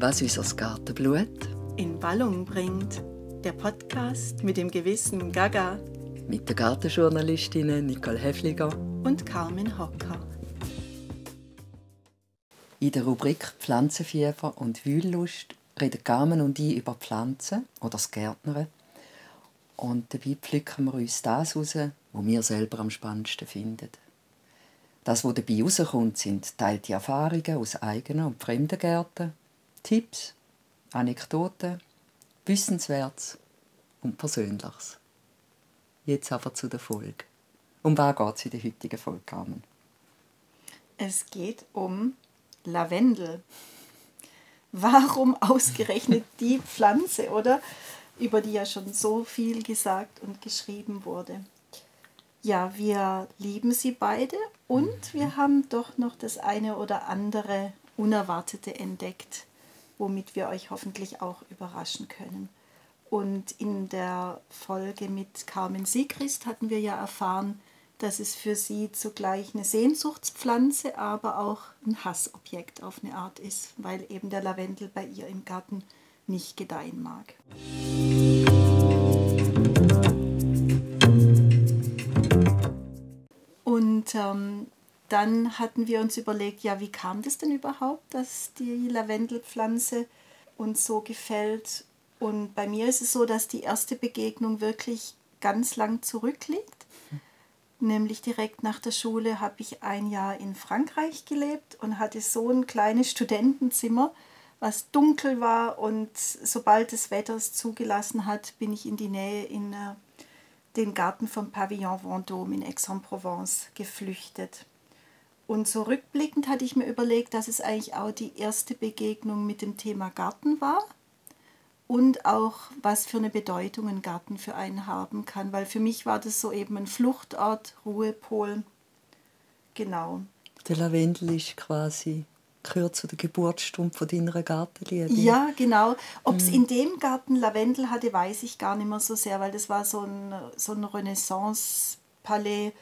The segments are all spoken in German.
was unser Gartenblut in Wallung bringt. Der Podcast mit dem gewissen Gaga mit den Gartenjournalistinnen Nicole Hefliger und Carmen Hocker. In der Rubrik Pflanzenfieber und Wühllust reden Carmen und ich über Pflanzen oder das Gärtnern. Und dabei pflücken wir uns das raus, was wir selber am spannendsten finden. Das, was dabei rauskommt, sind teilte Erfahrungen aus eigenen und fremden Gärten, Tipps, Anekdoten, Wissenswertes und Persönliches. Jetzt aber zu der Folge. Um was geht es in der heutigen Folge, Carmen? Es geht um Lavendel. Warum ausgerechnet die Pflanze, oder? Über die ja schon so viel gesagt und geschrieben wurde. Ja, wir lieben sie beide und wir haben doch noch das eine oder andere Unerwartete entdeckt, womit wir euch hoffentlich auch überraschen können. Und in der Folge mit Carmen Siegrist hatten wir ja erfahren, dass es für sie zugleich eine Sehnsuchtspflanze, aber auch ein Hassobjekt auf eine Art ist, weil eben der Lavendel bei ihr im Garten nicht gedeihen mag. Und ähm, dann hatten wir uns überlegt, ja, wie kam das denn überhaupt, dass die Lavendelpflanze uns so gefällt? Und bei mir ist es so, dass die erste Begegnung wirklich ganz lang zurückliegt. Nämlich direkt nach der Schule habe ich ein Jahr in Frankreich gelebt und hatte so ein kleines Studentenzimmer, was dunkel war. Und sobald das Wetter es zugelassen hat, bin ich in die Nähe in äh, den Garten vom Pavillon Vendôme in Aix-en-Provence geflüchtet. Und so rückblickend hatte ich mir überlegt, dass es eigentlich auch die erste Begegnung mit dem Thema Garten war und auch was für eine Bedeutung ein Garten für einen haben kann, weil für mich war das so eben ein Fluchtort, Ruhepol. Genau. Der Lavendel ist quasi gehört zu der Geburtsstunde von deiner Gartenliebe. Ja, genau. Ob es mm. in dem Garten Lavendel hatte, weiß ich gar nicht mehr so sehr, weil das war so ein, so ein Renaissance-Palais,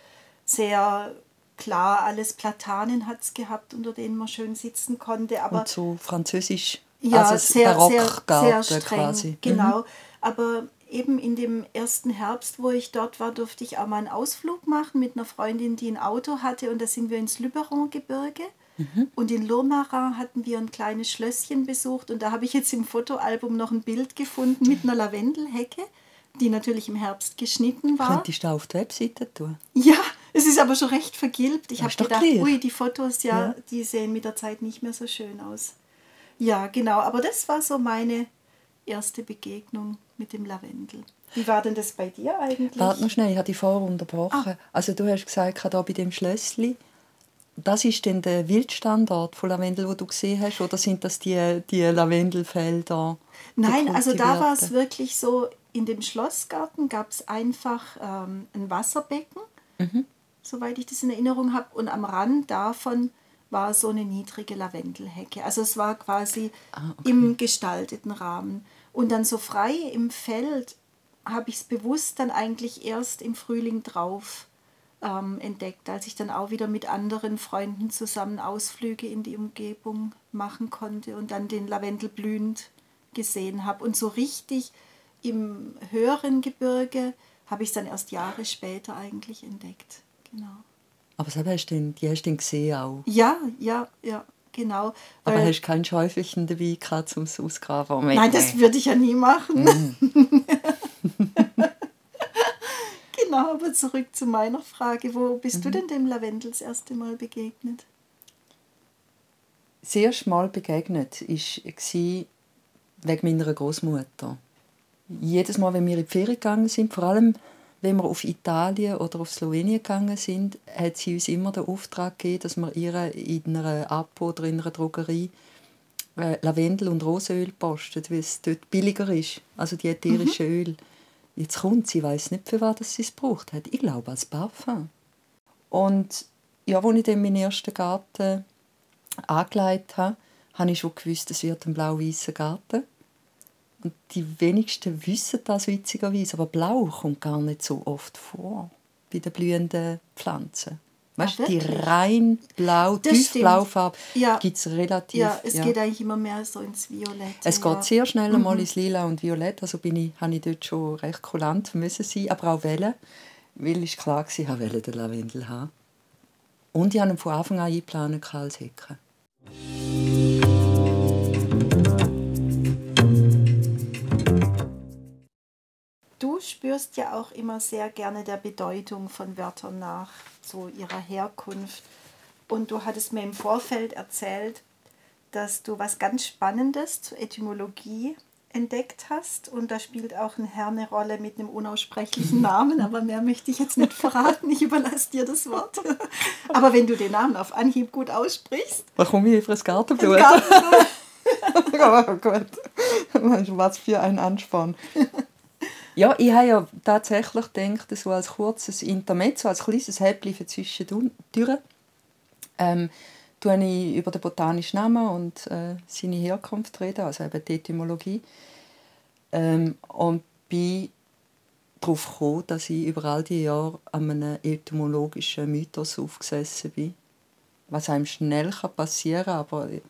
sehr klar, alles Platanen hat es gehabt, unter denen man schön sitzen konnte. Aber Und so französisch ja, also sehr, sehr, sehr streng. Quasi. Genau. Mhm. Aber eben in dem ersten Herbst, wo ich dort war, durfte ich auch mal einen Ausflug machen mit einer Freundin, die ein Auto hatte. Und da sind wir ins Lüberon-Gebirge. Mhm. Und in Lourmarin hatten wir ein kleines Schlösschen besucht. Und da habe ich jetzt im Fotoalbum noch ein Bild gefunden mit einer Lavendelhecke, die natürlich im Herbst geschnitten war. Könntest du auf die Webseite tun? Ja, es ist aber schon recht vergilbt. Ich habe gedacht, ui, die Fotos, ja, ja, die sehen mit der Zeit nicht mehr so schön aus. Ja, genau. Aber das war so meine erste Begegnung mit dem Lavendel. Wie war denn das bei dir eigentlich? Warte noch schnell, ich habe dich vorher unterbrochen. Ah. Also du hast gesagt, da bei dem Schlössli, das ist denn der Wildstandort von Lavendel, wo du gesehen hast, oder sind das die, die Lavendelfelder? Nein, also da war es wirklich so, in dem Schlossgarten gab es einfach ähm, ein Wasserbecken, mhm. Soweit ich das in Erinnerung habe, und am Rand davon war so eine niedrige Lavendelhecke. Also es war quasi ah, okay. im gestalteten Rahmen. Und dann so frei im Feld habe ich es bewusst dann eigentlich erst im Frühling drauf ähm, entdeckt, als ich dann auch wieder mit anderen Freunden zusammen Ausflüge in die Umgebung machen konnte und dann den Lavendel blühend gesehen habe. Und so richtig im höheren Gebirge habe ich es dann erst Jahre später eigentlich entdeckt. Genau. Aber das hast du, die hast du gesehen auch? Ja, ja, ja, genau. Aber hast du kein Schäufelchen dabei gehabt, zum Ausgraben? Oh Nein, das würde ich ja nie machen. Mm. genau, aber zurück zu meiner Frage. Wo bist mhm. du denn dem Lavendel das erste Mal begegnet? Sehr schmal begegnet war wegen meiner Großmutter. Jedes Mal, wenn wir in die Ferien gegangen sind, vor allem wenn wir auf Italien oder auf Slowenien gegangen sind, hat sie uns immer den Auftrag gegeben, dass wir ihr in einer Apo oder in einer Drogerie äh, Lavendel und Rosenöl posten, weil es dort billiger ist, also die ätherischen mhm. Öl. Jetzt kommt sie, weiß nicht, für was sie es braucht hat. Ich glaube, als Parfum. Und ja, als ich dann meinen ersten Garten angelegt habe, habe ich schon gewusst, es wird ein blau-weißer Garten. Und die wenigsten wissen das witzigerweise, aber Blau kommt gar nicht so oft vor bei den blühenden Pflanzen. Weißt du, die rein blau, Das tiefblaue stimmt. Farbe Ja. gibt es relativ. Ja, es ja. geht eigentlich immer mehr so ins Violette. Es ja. geht sehr schnell Mhm. ins Lila und Violett, also bin ich, habe ich dort schon recht kulant müssen sein, aber auch wählen, weil es klar war, ich wollte den Lavendel haben. Und ich habe ihn von Anfang an eingeplant als Hecke. Du spürst ja auch immer sehr gerne der Bedeutung von Wörtern nach, so ihrer Herkunft. Und du hattest mir im Vorfeld erzählt, dass du was ganz Spannendes zur Etymologie entdeckt hast. Und da spielt auch ein Herr eine Rolle mit einem unaussprechlichen Namen, aber mehr möchte ich jetzt nicht verraten. Ich überlasse dir das Wort. Aber wenn du den Namen auf Anhieb gut aussprichst, komme ich für das Gartenblut. Gartenblut. oh. Was für ein Ansporn. Ja, ich habe ja tatsächlich gedacht, so als kurzes Intermezzo, als kleines Häppchen für zwischendurch, ähm, tue ich über den botanischen Namen und äh, seine Herkunft reden, also eben die Etymologie. Ähm, und bin darauf gekommen, dass ich über all die Jahre an einem etymologischen Mythos aufgesessen bin. Was einem schnell passieren kann, aber ich,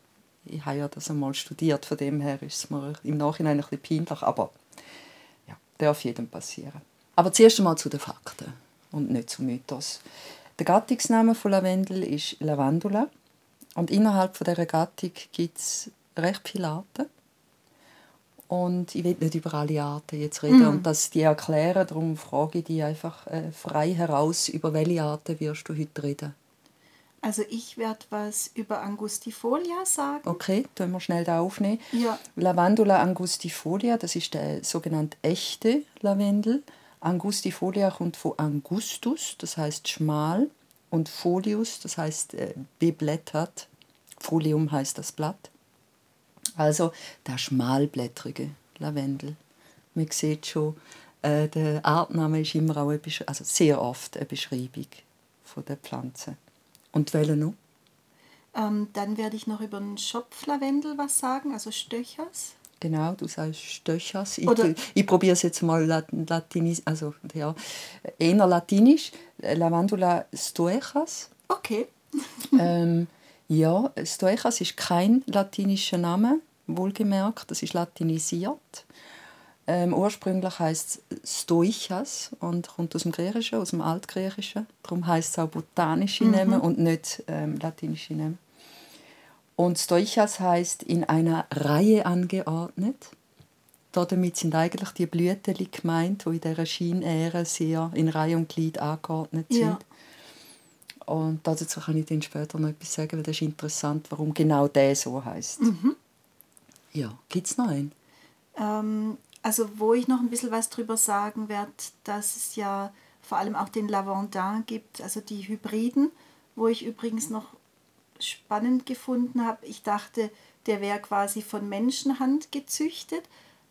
ich habe ja das einmal studiert, von dem her ist es mir im Nachhinein ein bisschen peinlich, aber darf jedem passieren. Aber zuerst einmal zu den Fakten und nicht zum Mythos. Der Gattungsname von Lavendel ist Lavandula und innerhalb von dieser Gattung gibt es recht viele Arten. Und ich will nicht über alle Arten jetzt reden Mhm. und das die erklären, darum frage ich dich einfach äh, frei heraus, über welche Arten wirst du heute reden. Also ich werde was über Angustifolia sagen. Okay, tun wir schnell da aufnehmen. Ja, Lavandula angustifolia, das ist der sogenannte echte Lavendel. Angustifolia kommt von Angustus, das heißt schmal, und Folius, das heißt äh, beblättert. Folium heißt das Blatt. Also der schmalblättrige Lavendel. Man sieht schon, äh, der Artname ist immer auch eine also sehr oft eine Beschreibung von der Pflanze. Und welche noch? ähm, dann werde ich noch über den Schopflavendel was sagen, also Stöchers. Genau, du sagst Stöchers. Ich, Oder- ich probiere es jetzt mal Latin, Latinisch, also ja, eher latinisch. Lavandula stoechas. Okay. ähm, ja, stoechas ist kein latinischer Name, wohlgemerkt, das ist latinisiert. Ähm, ursprünglich heißt es Stoichas und kommt aus dem Griechischen, aus dem Altgriechischen. Darum heißt es auch botanische Namen und nicht ähm, latinische Namen. Und Stoichas heißt in einer Reihe angeordnet. Damit sind eigentlich die Blüten gemeint, die in dieser Scheinäre sehr in Reihe und Glied angeordnet sind. Ja. Und dazu kann ich dann später noch etwas sagen, weil das ist interessant, warum genau der so heißt. Ja, gibt es noch einen? Ähm, also wo ich noch ein bisschen was drüber sagen werde, dass es ja vor allem auch den Lavandin gibt, also die Hybriden, wo ich übrigens noch spannend gefunden habe. Ich dachte, der wäre quasi von Menschenhand gezüchtet,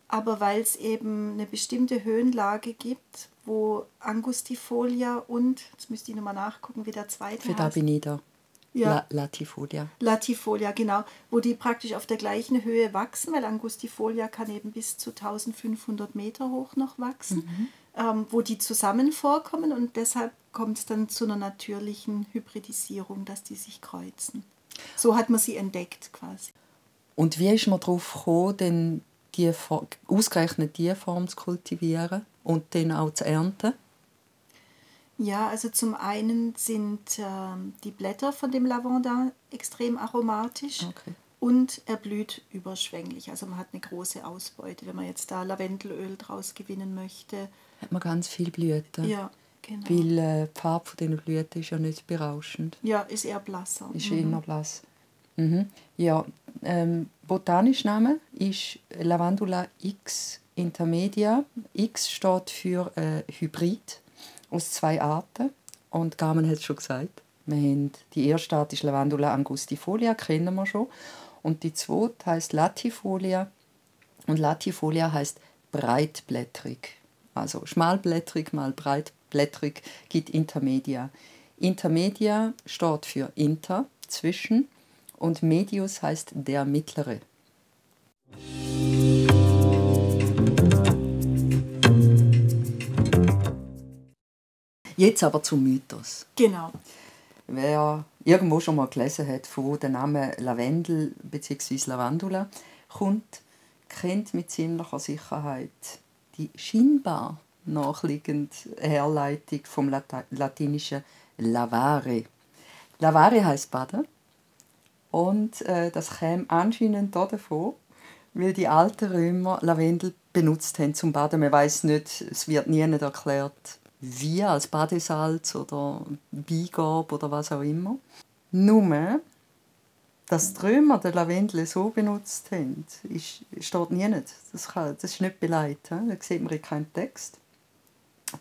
aber weil es eben eine bestimmte Höhenlage gibt, wo Angustifolia und, jetzt müsste ich nochmal nachgucken, wie der zweite Für da heißt. Ja. La Latifolia. Latifolia, genau, wo die praktisch auf der gleichen Höhe wachsen, weil Angustifolia kann eben bis zu 1500 Meter hoch noch wachsen, ähm, wo die zusammen vorkommen und deshalb kommt es dann zu einer natürlichen Hybridisierung, dass die sich kreuzen. So hat man sie entdeckt quasi. Und wie ist man darauf gekommen, denn die, ausgerechnet diese Form zu kultivieren und dann auch zu ernten? Ja, also zum einen sind ähm, die Blätter von dem Lavandin extrem aromatisch Okay. und er blüht überschwänglich. Also man hat eine große Ausbeute, wenn man jetzt da Lavendelöl draus gewinnen möchte. Hat man ganz viele Blüten. Ja, genau. Weil äh, die Farbe von diesen Blüten ist ja nicht berauschend. Ja, ist eher blasser. Ist Mhm. eher blass. Mhm. Ja, ähm, botanischer Name ist Lavandula X intermedia. X steht für äh, Hybrid aus zwei Arten. Und Carmen hat es schon gesagt. Wir haben, die erste Art ist Lavandula angustifolia, kennen wir schon. Und die zweite heißt Latifolia. Und Latifolia heißt breitblättrig. Also schmalblättrig mal breitblättrig gibt Intermedia. Intermedia steht für inter, zwischen, und medius heißt der mittlere. Jetzt aber zum Mythos. Genau. wer irgendwo schon mal gelesen hat, von wo der Name Lavendel bzw. Lavandula kommt, kennt mit ziemlicher Sicherheit die scheinbar nachliegende Herleitung vom latinischen lavare. Lavare heißt baden und äh, das käme anscheinend davon, weil die alten Römer Lavendel benutzt haben zum Baden. Man weiß nicht, es wird nie erklärt, wie als Badesalz oder Beigabe oder was auch immer. Nur, dass die Römer den Lavendel so benutzt haben, ist, steht nie nicht. Das, kann, das ist nicht beleidigt. Da sieht man in keinem Text.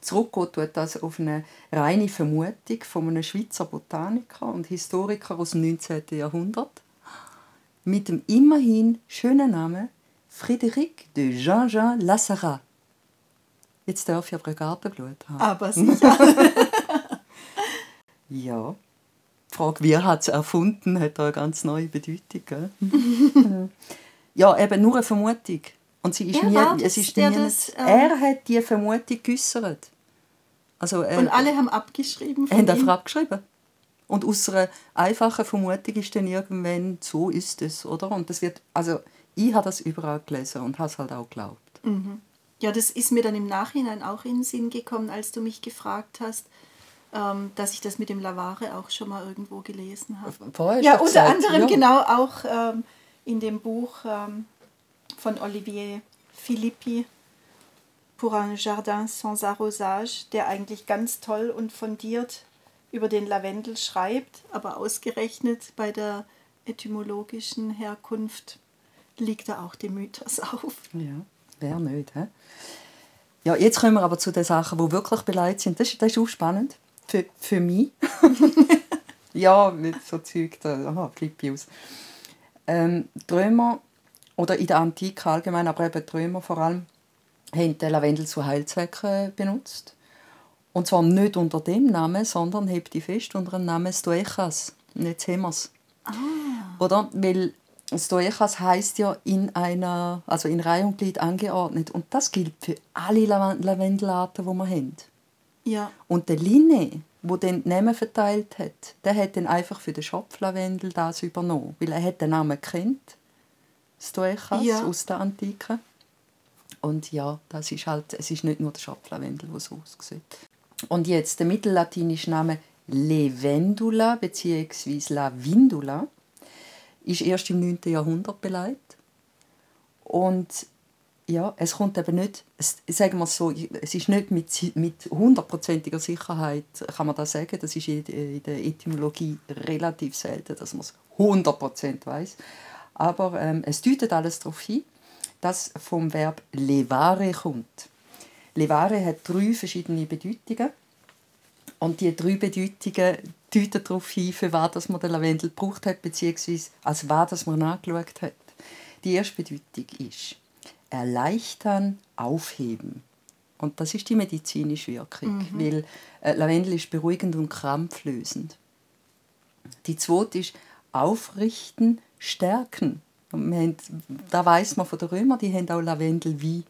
Zurückgeht tut das auf eine reine Vermutung von einem Schweizer Botaniker und Historiker aus dem 19. Jahrhundert mit dem immerhin schönen Namen Frédéric de Jean-Jean Lassarat. Jetzt darf ich aber eine Gartenglut haben. Aber sicher. ja. Die Frage, wie hat es erfunden, hat da eine ganz neue Bedeutung. ja, eben nur eine Vermutung. Und sie ist er nie, es ist nie das, ähm, er hat die Vermutung geäußert. Also, äh, und alle haben abgeschrieben? Haben einfach abgeschrieben. Und aus einer einfachen Vermutung ist dann irgendwann, so ist es, oder? Und das wird, also ich habe das überall gelesen und habe es halt auch geglaubt. Mhm. Ja, das ist mir dann im Nachhinein auch in den Sinn gekommen, als du mich gefragt hast, ähm, dass ich das mit dem Lavare auch schon mal irgendwo gelesen habe. Vorher ja, unter gesagt, anderem ja. genau auch ähm, in dem Buch ähm, von Olivier Philippi, Pour un Jardin sans Arrosage, der eigentlich ganz toll und fundiert über den Lavendel schreibt, aber ausgerechnet bei der etymologischen Herkunft liegt da auch die Mythos auf. Ja, wer nicht. He? Ja, jetzt kommen wir aber zu den Sachen, die wirklich beleidigt sind. Das, das ist auch spannend für, für mich. ja, mit so Zeug, da aha, flippe ich aus. Ähm, die Römer, oder in der Antike allgemein, aber eben die Römer vor allem, haben den Lavendel zu Heilzwecken benutzt. Und zwar nicht unter dem Namen, sondern hebt die fest unter dem Namen Stoechas. Und jetzt haben wir es. Ah. Oder? Weil Stoechas heißt ja in einer, also in Reihe und Glied angeordnet. Und das gilt für alle Lavendelarten, die wir haben. Ja. Und der Linne, wo den Namen verteilt hat, der hat dann einfach für den Schopflavendel das übernommen, weil er hat den Namen kennt, Stoechas ja. aus der Antike. Und ja, das ist halt, es ist nicht nur der Schopflavendel, der so aussieht. Und jetzt der mittellatinische Name Levendula bzw. Lavindula ist erst im 9. Jahrhundert beleidigt. Und ja, es kommt eben nicht, es, sagen wir so, es ist nicht mit, mit hundertprozentiger Sicherheit, kann man das sagen, das ist in, in der Etymologie relativ selten, dass man es 100% weiß. Aber ähm, es deutet alles darauf hin, dass vom Verb levare kommt. Levare hat drei verschiedene Bedeutungen. Und die drei Bedeutungen deuten darauf hin, für was man den Lavendel gebraucht hat, beziehungsweise als was man angeschaut hat. Die erste Bedeutung ist erleichtern, aufheben. Und das ist die medizinische Wirkung, mhm. weil äh, Lavendel ist beruhigend und krampflösend. Die zweite ist aufrichten, stärken. Und haben, da weiß man von den Römern, die haben auch Lavendel wie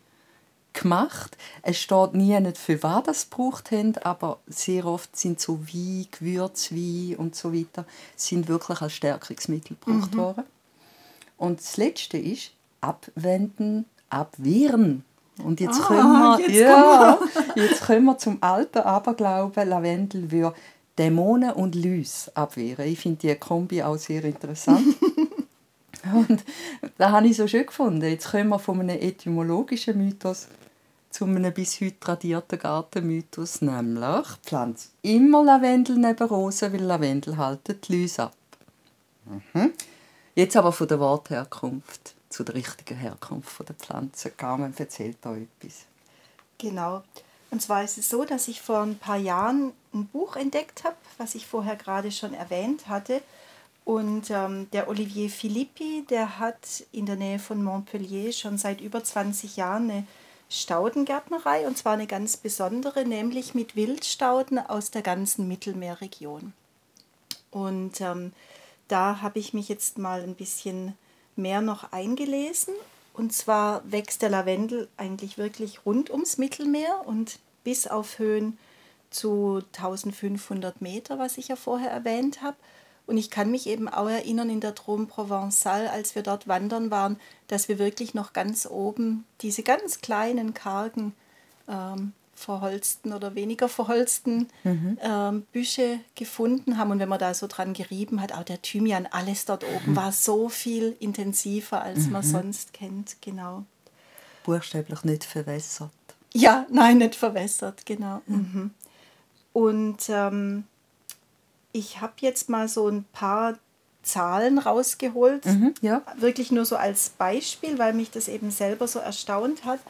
gemacht. Es steht nie nicht für was das gebraucht haben, aber sehr oft sind so Wein, Gewürzwein und so weiter sind wirklich als Stärkungsmittel gebraucht mhm. worden. Und das Letzte ist abwenden, abwehren. Und jetzt, ah, kommen wir, jetzt, ja, jetzt kommen wir zum alten Aberglauben, Lavendel würde Dämonen und Lys abwehren. Ich finde die Kombi auch sehr interessant. und da habe ich so schön gefunden. Jetzt kommen wir von einem etymologischen Mythos zu einem bis heute tradierten Gartenmythos, nämlich pflanzt immer Lavendel neben Rosen, weil Lavendel halten die Läuse ab. Mhm. Jetzt aber von der Wortherkunft zu der richtigen Herkunft der Pflanze. Carmen erzählt da etwas. Genau. Und zwar ist es so, dass ich vor ein paar Jahren ein Buch entdeckt habe, was ich vorher gerade schon erwähnt hatte. Und ähm, der Olivier Philippi, der hat in der Nähe von Montpellier schon seit über 20 Jahren eine Staudengärtnerei und zwar eine ganz besondere, nämlich mit Wildstauden aus der ganzen Mittelmeerregion. Und ähm, da habe ich mich jetzt mal ein bisschen mehr noch eingelesen. Und zwar wächst der Lavendel eigentlich wirklich rund ums Mittelmeer und bis auf Höhen zu 1500 Meter, was ich ja vorher erwähnt habe. Und ich kann mich eben auch erinnern in der Drôme Provençal, als wir dort wandern waren, dass wir wirklich noch ganz oben diese ganz kleinen, kargen, ähm, verholzten oder weniger verholzten mhm. ähm, Büsche gefunden haben. Und wenn man da so dran gerieben hat, auch der Thymian, alles dort oben mhm. war so viel intensiver, als mhm. man sonst kennt. Genau. Buchstäblich nicht verwässert. Ja, nein, nicht verwässert, genau. Mhm. Und ähm, ich habe jetzt mal so ein paar Zahlen rausgeholt, mhm, ja. wirklich nur so als Beispiel, weil mich das eben selber so erstaunt hat.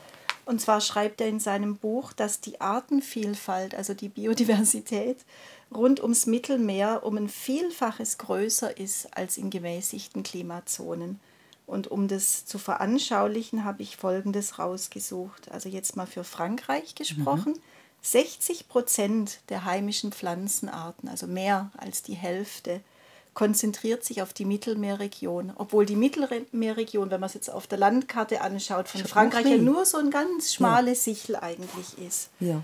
Und zwar schreibt er in seinem Buch, dass die Artenvielfalt, also die Biodiversität, rund ums Mittelmeer um ein Vielfaches größer ist als in gemäßigten Klimazonen. Und um das zu veranschaulichen, habe ich Folgendes rausgesucht. Also jetzt mal für Frankreich gesprochen. Mhm. 60 Prozent der heimischen Pflanzenarten, also mehr als die Hälfte, konzentriert sich auf die Mittelmeerregion. Obwohl die Mittelmeerregion, wenn man es jetzt auf der Landkarte anschaut, von Frankreich ja nur so ein ganz schmale ja. Sichel eigentlich ist. Ja.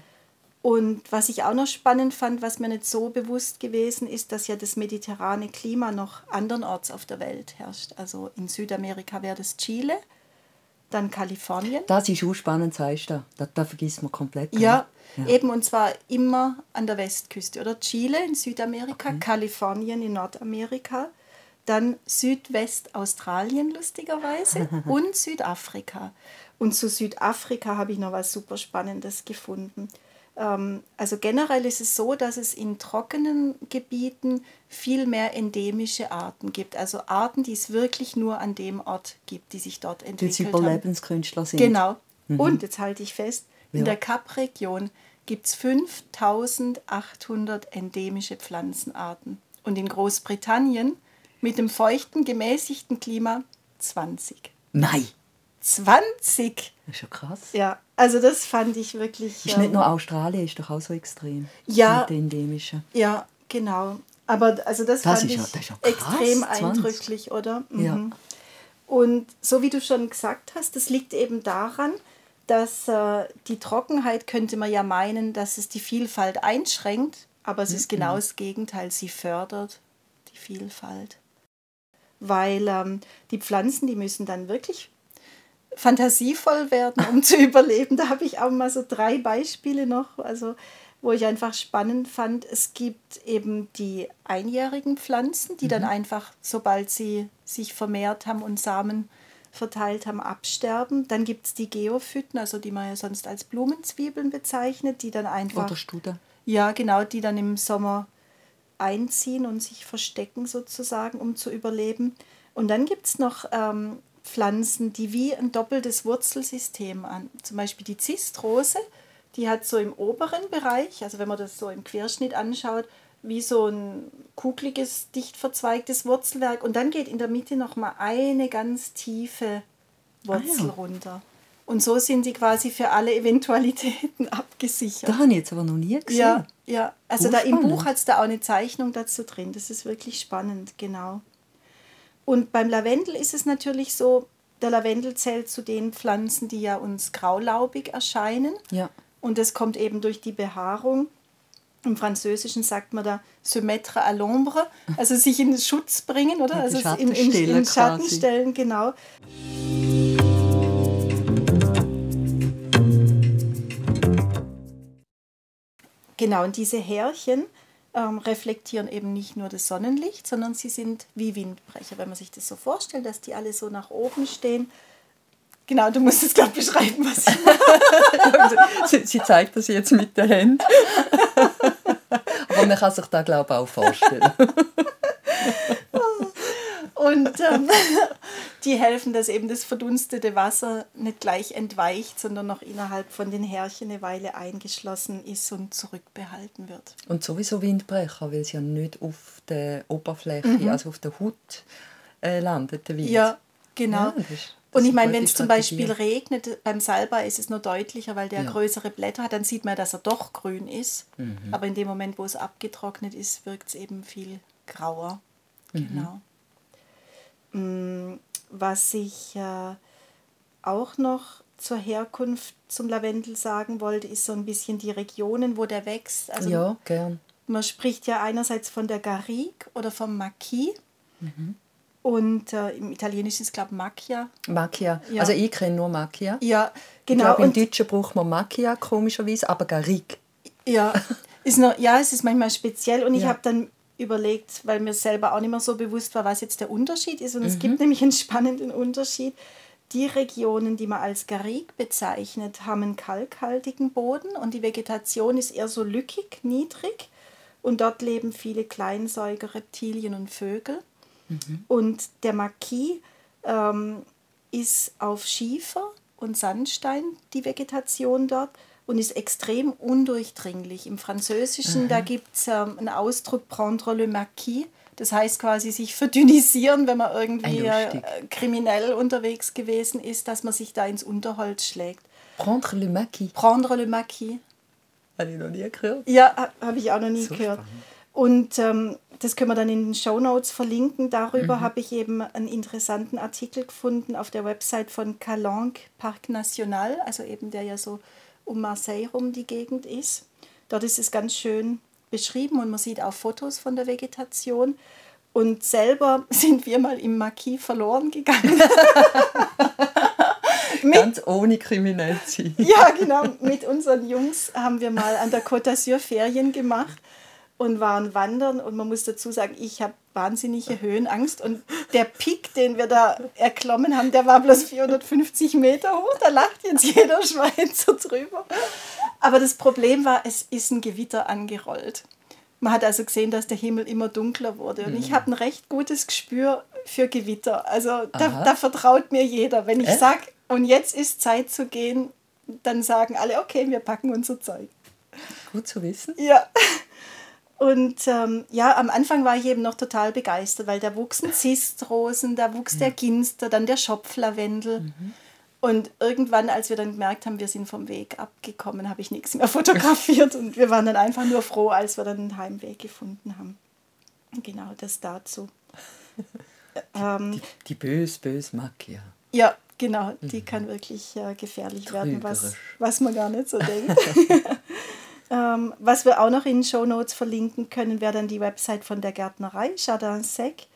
Und was ich auch noch spannend fand, was mir nicht so bewusst gewesen ist, dass ja das mediterrane Klima noch andernorts auf der Welt herrscht. Also in Südamerika wäre das Chile, dann Kalifornien. Das ist auch spannend, sagst du. Da, da vergisst man komplett. Ja, ja, eben und zwar immer an der Westküste. Oder Chile in Südamerika, okay. Kalifornien in Nordamerika, dann Südwestaustralien lustigerweise und Südafrika. Und zu Südafrika habe ich noch was super Spannendes gefunden. Ähm, also generell ist es so, dass es in trockenen Gebieten viel mehr endemische Arten gibt. Also Arten, die es wirklich nur an dem Ort gibt, die sich dort entwickelt die Überlebenskünstler sind. Genau. Mhm. Und jetzt halte ich fest, in ja. der Kapregion gibt es 5800 endemische Pflanzenarten. Und in Großbritannien mit dem feuchten, gemäßigten Klima 20. Nein! 20! Das ist schon krass. Ja, also das fand ich wirklich. Ist ähm, nicht nur Australien, ist doch auch so extrem. Ja. Mit den endemischen. Ja, genau. Aber also das, das fand ich ja, das krass, extrem 20. eindrücklich, oder? Mhm. Ja. Und so wie du schon gesagt hast, das liegt eben daran, dass äh, die Trockenheit könnte man ja meinen, dass es die Vielfalt einschränkt, aber es mhm. ist genau das Gegenteil, sie fördert die Vielfalt. Weil ähm, die Pflanzen, die müssen dann wirklich fantasievoll werden, um zu überleben. Da habe ich auch mal so drei Beispiele noch, also wo ich einfach spannend fand. Es gibt eben die einjährigen Pflanzen, die mhm. dann einfach, sobald sie sich vermehrt haben und Samen verteilt haben, absterben. Dann gibt es die Geophyten, also die man ja sonst als Blumenzwiebeln bezeichnet, die dann einfach. Oder Studer. Ja, genau, die dann im Sommer einziehen und sich verstecken sozusagen, um zu überleben. Und dann gibt es noch ähm, Pflanzen, die wie ein doppeltes Wurzelsystem an. Zum Beispiel die Zistrose, die hat so im oberen Bereich, also wenn man das so im Querschnitt anschaut, wie so ein kugeliges, dicht verzweigtes Wurzelwerk. Und dann geht in der Mitte nochmal eine ganz tiefe Wurzel ah, ja. runter. Und so sind sie quasi für alle Eventualitäten abgesichert. Da habe ich jetzt aber noch nie gesehen. Ja, ja. also oh, da im Buch hat es da auch eine Zeichnung dazu drin. Das ist wirklich spannend, genau. Und beim Lavendel ist es natürlich so, der Lavendel zählt zu den Pflanzen, die ja uns graulaubig erscheinen. Ja. Und das kommt eben durch die Behaarung. Im Französischen sagt man da se mettre à l'ombre, also sich in den Schutz bringen, oder? Also in, in, in Schatten stellen, genau. Genau, und diese Härchen, ähm, reflektieren eben nicht nur das Sonnenlicht, sondern sie sind wie Windbrecher. Wenn man sich das so vorstellt, dass die alle so nach oben stehen. Genau, du musst es gerade beschreiben, was ich sie, sie zeigt das jetzt mit der Hand. Aber man kann sich da, glaube ich, auch vorstellen. Und ähm, die helfen, dass eben das verdunstete Wasser nicht gleich entweicht, sondern noch innerhalb von den Härchen eine Weile eingeschlossen ist und zurückbehalten wird. Und sowieso Windbrecher, weil es ja nicht auf der Oberfläche, mhm. also auf der Haut äh, landet, der Wind. Ja, genau. Ja, das ist, und ich meine, wenn es zum Beispiel regnet, beim Salbei ist es nur deutlicher, weil der ja. größere Blätter hat, dann sieht man, dass er doch grün ist. Mhm. Aber in dem Moment, wo es abgetrocknet ist, wirkt es eben viel grauer. Mhm. Genau. Mm, was ich äh, auch noch zur Herkunft zum Lavendel sagen wollte, ist so ein bisschen die Regionen, wo der wächst. Also ja, gern. Man spricht ja einerseits von der Garrigue oder vom Maquis. Mhm. Und äh, im Italienischen ist es, glaube ich, Macchia. Macchia. Ja. Also ich kenne nur Macchia. Ja, genau. Ich glaube, im Deutschen braucht man Macchia, komischerweise, aber Garrigue. Ja, ist noch, ja, es ist manchmal speziell. Und ja. ich habe dann überlegt, weil mir selber auch nicht mehr so bewusst war, was jetzt der Unterschied ist. Und mhm. es gibt nämlich einen spannenden Unterschied. Die Regionen, die man als Garrigue bezeichnet, haben einen kalkhaltigen Boden und die Vegetation ist eher so lückig, niedrig. Und dort leben viele Kleinsäuger, Reptilien und Vögel. Mhm. Und der Maquis ähm, ist auf Schiefer und Sandstein, die Vegetation dort, und ist extrem undurchdringlich. Im Französischen, mhm. da gibt es ähm, einen Ausdruck prendre le maquis. Das heißt quasi sich verdünnisieren, wenn man irgendwie äh, kriminell unterwegs gewesen ist, dass man sich da ins Unterholz schlägt. Prendre le maquis. Prendre le maquis. Habe ich noch nie gehört. Ja, habe ich auch noch nie so gehört. Spannend. Und ähm, das können wir dann in den Show Notes verlinken. Darüber mhm. habe ich eben einen interessanten Artikel gefunden auf der Website von Calanque Parc National, also eben der ja so um Marseille rum die Gegend ist. Dort ist es ganz schön beschrieben und man sieht auch Fotos von der Vegetation. Und selber sind wir mal im Marquis verloren gegangen. Ganz ohne kriminell sein. Ja, genau. Mit unseren Jungs haben wir mal an der Côte d'Azur Ferien gemacht und waren wandern und man muss dazu sagen, ich habe wahnsinnige Höhenangst und der Pik, den wir da erklommen haben, der war bloß 450 Meter hoch, da lacht jetzt jeder Schweizer drüber. Aber das Problem war, es ist ein Gewitter angerollt. Man hat also gesehen, dass der Himmel immer dunkler wurde und ich mhm. habe ein recht gutes Gespür für Gewitter. Also da, da vertraut mir jeder. Wenn ich sage, und jetzt ist Zeit zu gehen, dann sagen alle, okay, wir packen unser Zeug. Gut zu wissen. Ja. Und ähm, ja, am Anfang war ich eben noch total begeistert, weil da wuchsen Zistrosen, da wuchs der Ginster, dann der Schopflavendel. Mhm. Und irgendwann, als wir dann gemerkt haben, wir sind vom Weg abgekommen, habe ich nichts mehr fotografiert und wir waren dann einfach nur froh, als wir dann einen Heimweg gefunden haben. Genau, das dazu. ähm, die, die bös, bös Macchia. Ja, genau, die mhm. kann wirklich äh, gefährlich Trügerisch. werden, was, was man gar nicht so denkt. Ähm, was wir auch noch in den Show Notes verlinken können, wäre dann die Website von der Gärtnerei, Jardin Sec.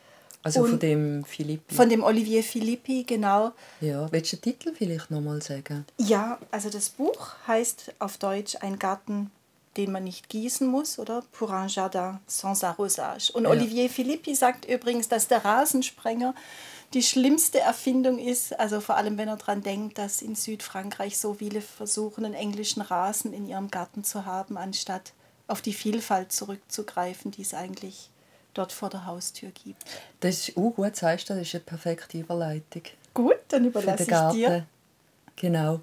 Also Und von dem Philippi. Von dem Olivier Philippi, genau. Ja, welchen Titel vielleicht nochmal sagen? Ja, also das Buch heißt auf Deutsch Ein Garten, den man nicht gießen muss, oder Pour un jardin sans arrosage. Und ja. Olivier Philippi sagt übrigens, dass der Rasensprenger die schlimmste Erfindung ist, also vor allem wenn er daran denkt, dass in Südfrankreich so viele versuchen, einen englischen Rasen in ihrem Garten zu haben, anstatt auf die Vielfalt zurückzugreifen, die es eigentlich dort vor der Haustür gibt. Das ist auch gut, sagst du, das ist eine perfekte Überleitung. Gut, dann überlasse ich dir. Genau,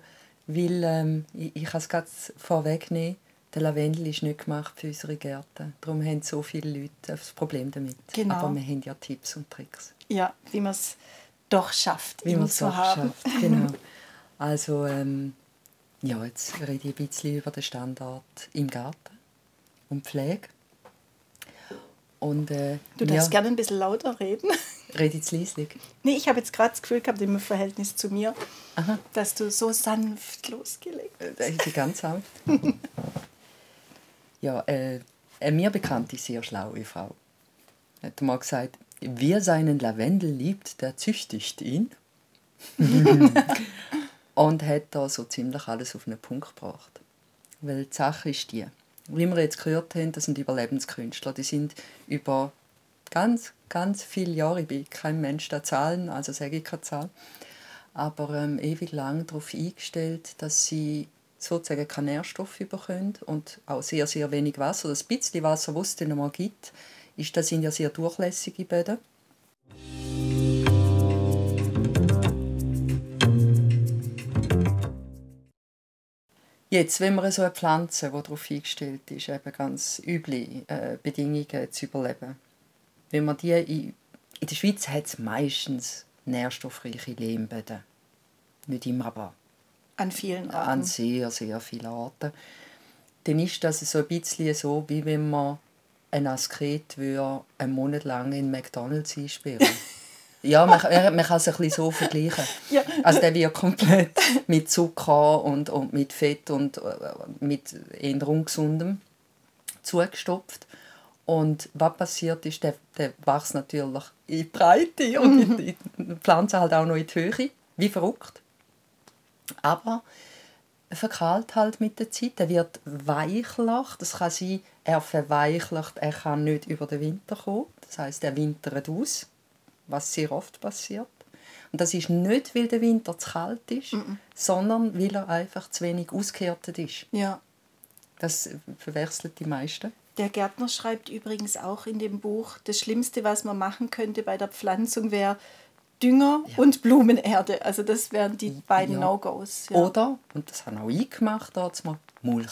weil ähm, ich, ich kann es gerade vorwegnehmen, der Lavendel ist nicht gemacht für unsere Gärten. Darum haben so viele Leute das Problem damit. Genau. Aber wir haben ja Tipps und Tricks. Ja, wie man es doch schafft, wie man es doch haben. schafft. Genau. Also ähm, ja, jetzt rede ich ein bisschen über den Standard im Garten und Pflege. Und, äh, du darfst ja, gerne ein bisschen lauter reden. Rede jetzt leislich? Nee, ich habe jetzt gerade das Gefühl gehabt, im Verhältnis zu mir, Aha. dass du so sanft losgelegt hast. Äh, ich bin ganz sanft. ja, äh, eine mir bekannte, sehr schlaue Frau hat mal gesagt, wer seinen Lavendel liebt, der züchtigt ihn. und hat da so ziemlich alles auf einen Punkt gebracht. Weil die Sache ist die, wie wir jetzt gehört haben, das sind Überlebenskünstler. Die sind über ganz, ganz viele Jahre, ich bin kein Mensch der Zahlen, also sage ich keine Zahl, aber ähm, ewig lang darauf eingestellt, dass sie sozusagen keine Nährstoffe bekommen und auch sehr, sehr wenig Wasser. Das bisschen Wasser, das es dann mal gibt, ist, das sind ja sehr durchlässige Böden. Jetzt, wenn man so eine Pflanze, die darauf eingestellt ist, eben ganz üble äh, Bedingungen zu überleben, wenn man die in, in der Schweiz hat es meistens nährstoffreiche Lehmböden. Nicht immer, aber an vielen Arten. An sehr, sehr vielen Arten. Dann ist das so ein bisschen so, wie wenn man ein Asket würde einen Monat lang in McDonalds einsperren Ja, man, man kann es ein bisschen so vergleichen. Ja. Also der wird komplett mit Zucker und, und mit Fett und äh, mit eher ungesundem zugestopft. Und was passiert ist, der, der wächst natürlich in die Breite und in, in die Pflanze halt auch noch in die Höhe, wie verrückt. Aber er verkahlt halt mit der Zeit, er wird weichlich. Das kann sein, er verweichlicht, er kann nicht über den Winter kommen. Das heißt, er wintert aus, was sehr oft passiert. Und das ist nicht, weil der Winter zu kalt ist, Mhm. sondern weil er einfach zu wenig ausgehärtet ist. Ja. Das verwechselt die meisten. Der Gärtner schreibt übrigens auch in dem Buch, das Schlimmste, was man machen könnte bei der Pflanzung, wäre Dünger und Blumenerde. Also das wären die beiden Ja. No-Gos. Ja. Oder, und das habe auch ich gemacht, mal, Mulch.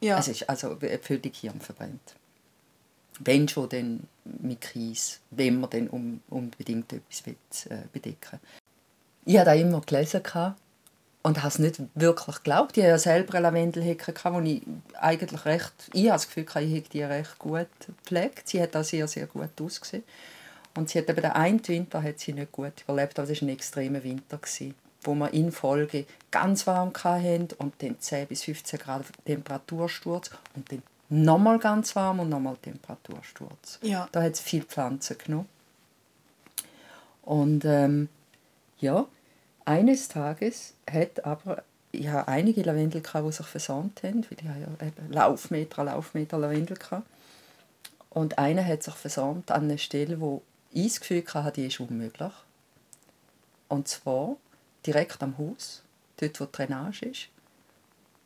ja. Es ist also völlig hirnverbrennt. Wenn schon, dann mit Kies, wenn man dann um, unbedingt etwas will, äh, bedecken Ich habe da immer gelesen und habe es nicht wirklich geglaubt. Ich hatte ja selber eine Lavendelhecke, wo ich eigentlich recht, ich habe das Gefühl, ich hätte die recht gut gepflegt. Sie hat auch sehr, sehr gut ausgesehen. Und sie hat eben den einen Winter hat sie nicht gut überlebt, aber es war ein extremer Winter, gewesen, wo wir in Folge ganz warm hatten und dann 10 bis 15 Grad Temperatursturz und dann nochmal ganz warm und nochmal Temperatursturz. Ja. Da hat es viele Pflanzen genommen. Und ähm, ja, eines Tages hat aber ich habe einige Lavendel, gehabt, die sich versandt haben, weil ich ja eben Laufmeter, Laufmeter Lavendel hatte. Und einer hat sich versandt an einer Stelle, wo ich das Gefühl hatte, die ist unmöglich. Und zwar direkt am Haus, dort wo die Drainage ist.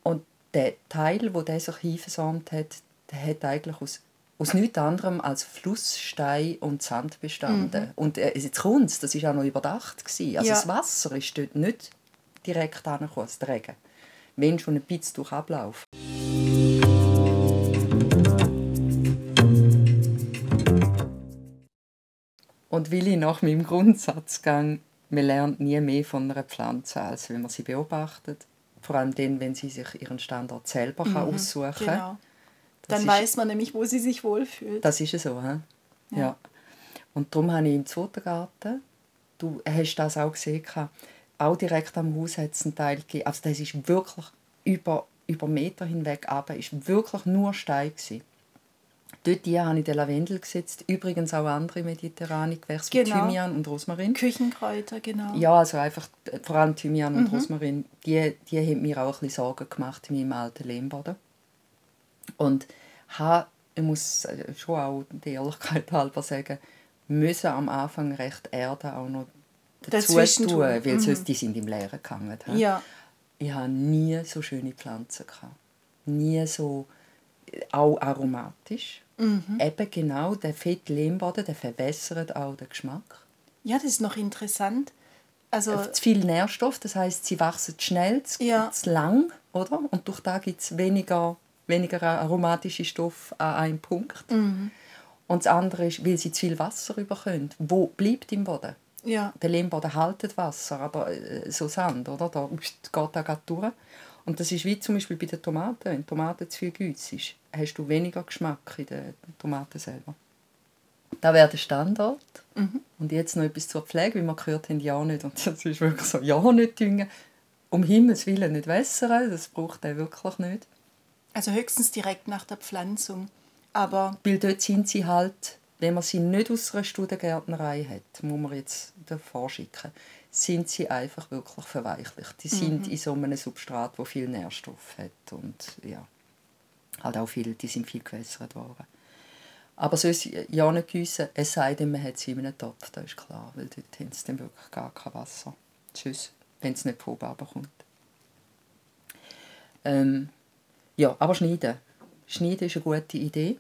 Und der Teil, wo der sich hinversandt hat, der hat eigentlich aus, aus nichts anderem als Flussstein und Sand bestanden. Und äh, jetzt kommt's, das war auch noch überdacht. Gewesen. Also Ja. das Wasser ist dort nicht direkt angekommen, der Regen. Wenn schon ein bisschen durch Ablauf. Und weil ich nach meinem Grundsatz gehe, man lernt nie mehr von einer Pflanze, als wenn man sie beobachtet. Vor allem dann, wenn sie sich ihren Standort selber kann aussuchen kann. Genau. Dann ist- weiß man nämlich, wo sie sich wohlfühlt. Das ist ja so, hä? Ja. Und darum habe ich im zweiten Garten, du hast das auch gesehen, auch direkt am Haus hat es einen Teil gegeben. Also das ist wirklich über, über Meter hinweg aber ist wirklich nur Stein gewesen. Dort hier habe ich den Lavendel gesetzt, übrigens auch andere mediterrane Gewächse wie Genau. Thymian und Rosmarin. Küchenkräuter, genau. Ja, also einfach vor allem Thymian und Rosmarin, die, die haben mir auch ein bisschen Sorgen gemacht in meinem alten Lehmboden. Und habe, ich muss äh, schon auch der Ehrlichkeit halber sagen, müssen am Anfang recht Erde auch noch dazu Dazwischen tun, weil Mhm. sonst die sind im Leeren gegangen. Ja. Ich habe nie so schöne Pflanzen gehabt. Nie so, auch aromatisch. Mhm. Eben genau, der fette Lehmboden, der verbessert auch den Geschmack. ja, das ist noch interessant. Also, zu viel Nährstoff, das heißt, sie wachsen schnell, zu, Ja. zu lang, oder? Und durch da gibt es weniger, weniger aromatische Stoff an einem Punkt. Mhm. Und das andere ist, weil sie zu viel Wasser überkommen. Wo bleibt im Boden? ja. Der Lehmboden haltet Wasser, aber äh, so Sand, oder? Da geht da gerade durch. Und das ist wie zum Beispiel bei den Tomaten. Wenn Tomaten zu viel Güte ist, hast du weniger Geschmack in den Tomaten selber. Da wäre der Standort. Und jetzt noch etwas zur Pflege, wie wir gehört haben, ja nicht. Und das ist wirklich so, ja nicht düngen. Um Himmels Willen nicht wässern, das braucht er wirklich nicht. Also höchstens direkt nach der Pflanzung. Aber Weil dort sind sie halt, wenn man sie nicht aus einer Studengärtnerei hat, muss man jetzt davor schicken, sind sie einfach wirklich verweichlicht. Die sind in so einem Substrat, wo viel Nährstoff hat und ja, halt auch viel, die sind viel gewässert worden. Aber sonst ja nicht gießen, es sei denn, man hat sie in einem Topf, das ist klar, weil dort haben sie dann wirklich gar kein Wasser. Tschüss, wenn es nicht oben runterkommt. Ähm, ja, aber schneiden. Schneiden ist eine gute Idee.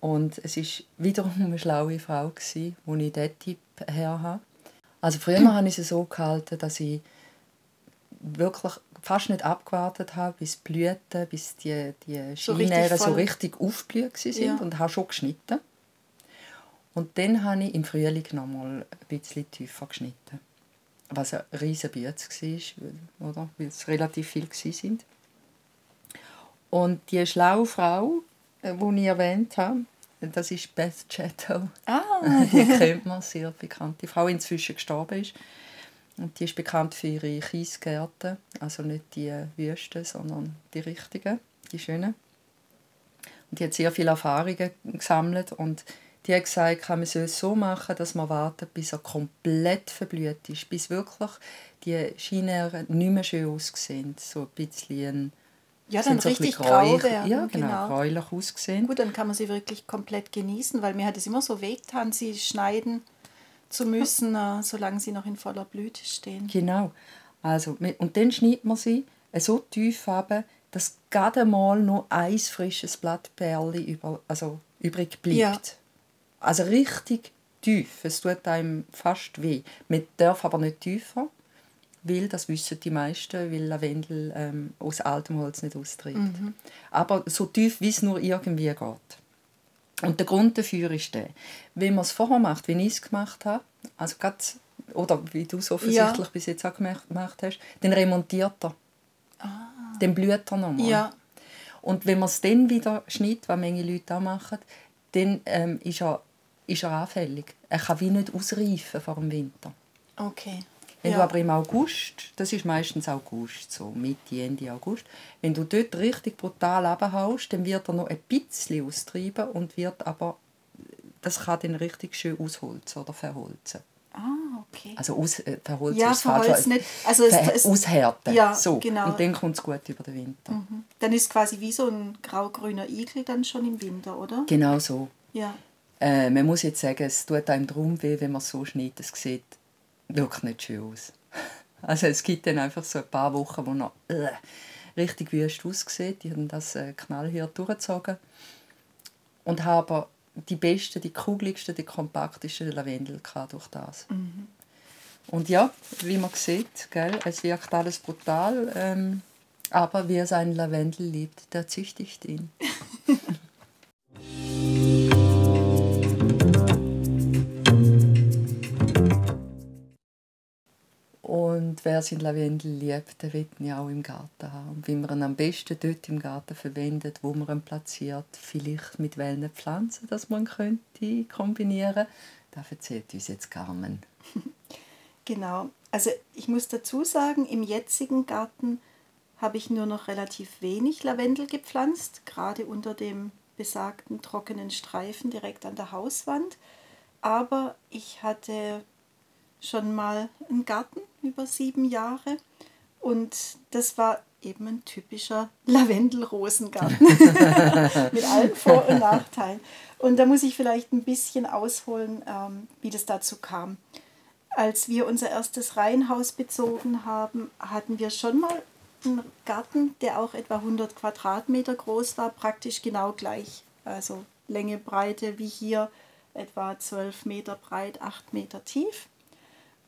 Und es war wiederum eine schlaue Frau, gewesen, wo ich diesen Tipp her habe. Also früher habe ich es so gehalten, dass ich wirklich fast nicht abgewartet habe, bis die Blüten, bis die, die So richtig Schienähren so richtig aufgeblüht sind Ja. und habe schon geschnitten. Und dann habe ich im Frühling noch mal ein bisschen tiefer geschnitten. Was ein riesen Bütz war, weil- oder? weil es relativ viel waren. Und die schlaue Frau, äh, die ich erwähnt habe, Das ist Beth Chatto. Ah. Die kennt man, sehr bekannte Frau, inzwischen gestorben ist. Und die ist bekannt für ihre Kiesgärten, also nicht die Wüsten, sondern die richtigen, die schönen. Und die hat sehr viele Erfahrungen gesammelt und die hat gesagt, man soll es so machen, dass man wartet, bis er komplett verblüht ist, bis wirklich die Schienähren nicht mehr schön aussehen, so ein bisschen ja, dann so richtig grau werden. Ja, genau, genau. gräulich aussehen. Gut, dann kann man sie wirklich komplett genießen, weil mir hat es immer so wehgetan, sie schneiden zu müssen, äh, solange sie noch in voller Blüte stehen. Genau. Also, und dann schneidet man sie so tief ab, dass gerade mal noch ein frisches Blattperle über, also übrig bleibt. Ja. Also richtig tief. Es tut einem fast weh. Man darf aber nicht tiefer, weil, das wissen die meisten, weil Lavendel ähm, aus altem Holz nicht austritt. Mhm. Aber so tief, wie es nur irgendwie geht. Und der Grund dafür ist der, wenn man es vorher macht, wie ich es gemacht habe, also grad, oder wie du es offensichtlich ja. bis jetzt auch gemacht hast, dann remontiert er. Ah. Dann blüht er nochmal. Ja. Und wenn man es dann wieder schneidet, was manche Leute auch machen, dann ähm, ist, er, ist er anfällig. Er kann wie nicht ausreifen vor dem Winter. Okay. Wenn ja. du aber im August, das ist meistens August, so Mitte, Ende August, wenn du dort richtig brutal abhaust, dann wird er noch ein bisschen austreiben und wird aber, das kann dann richtig schön ausholzen oder verholzen. Ah, okay. Also aus, äh, verholzen ja, ist falsch. nicht. Also es, es, aushärten. Ja, so. genau. Und dann kommt es gut über den Winter. Mhm. Dann ist es quasi wie so ein grau-grüner Igel dann schon im Winter, oder? Genau so. Ja. Äh, man muss jetzt sagen, es tut einem darum weh, wenn man so schneidet. Es sieht wirklich nicht schön aus. Also es gibt dann einfach so ein paar Wochen, wo noch äh, richtig wüst aussieht. Die haben das äh, knallhart durchgezogen. Und haben die besten, die kugeligsten, die kompaktesten Lavendel durch das. Mhm. Und ja, wie man sieht, gell, es wirkt alles brutal. Ähm, aber wer seinen Lavendel liebt, der züchtigt ihn. wer sein Lavendel liebt, der wird ihn auch im Garten haben. Wie man ihn am besten dort im Garten verwendet, wo man ihn platziert, vielleicht mit welchen Pflanzen, dass man könnte kombinieren, da erzählt uns jetzt Carmen. Genau. Also ich muss dazu sagen, im jetzigen Garten habe ich nur noch relativ wenig Lavendel gepflanzt, gerade unter dem besagten trockenen Streifen direkt an der Hauswand. Aber ich hatte schon mal einen Garten über sieben Jahre und das war eben ein typischer Lavendelrosengarten mit allen Vor- und Nachteilen. Und da muss ich vielleicht ein bisschen ausholen, ähm, wie das dazu kam. Als wir unser erstes Reihenhaus bezogen haben, hatten wir schon mal einen Garten, der auch etwa 100 Quadratmeter groß war, praktisch genau gleich. Also Länge, Breite wie hier, etwa 12 Meter breit, 8 Meter tief.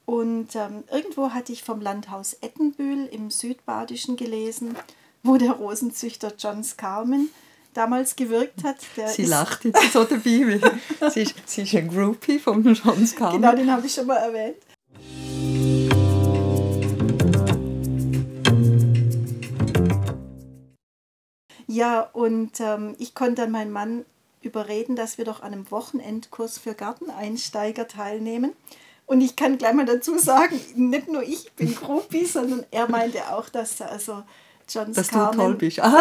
Und ähm, irgendwo hatte ich vom Landhaus Ettenbühl im Südbadischen gelesen, wo der Rosenzüchter John Scarman damals gewirkt hat. Sie lacht jetzt so dabei, sie, ist, sie ist ein Groupie von John Scarman. Genau, den habe ich schon mal erwähnt. Ja, und ähm, ich konnte dann meinen Mann überreden, dass wir doch an einem Wochenendkurs für Garteneinsteiger teilnehmen. Und ich kann gleich mal dazu sagen, nicht nur ich bin Groupie, sondern er meinte auch, dass also John Dass Scarman, du toll bist. dass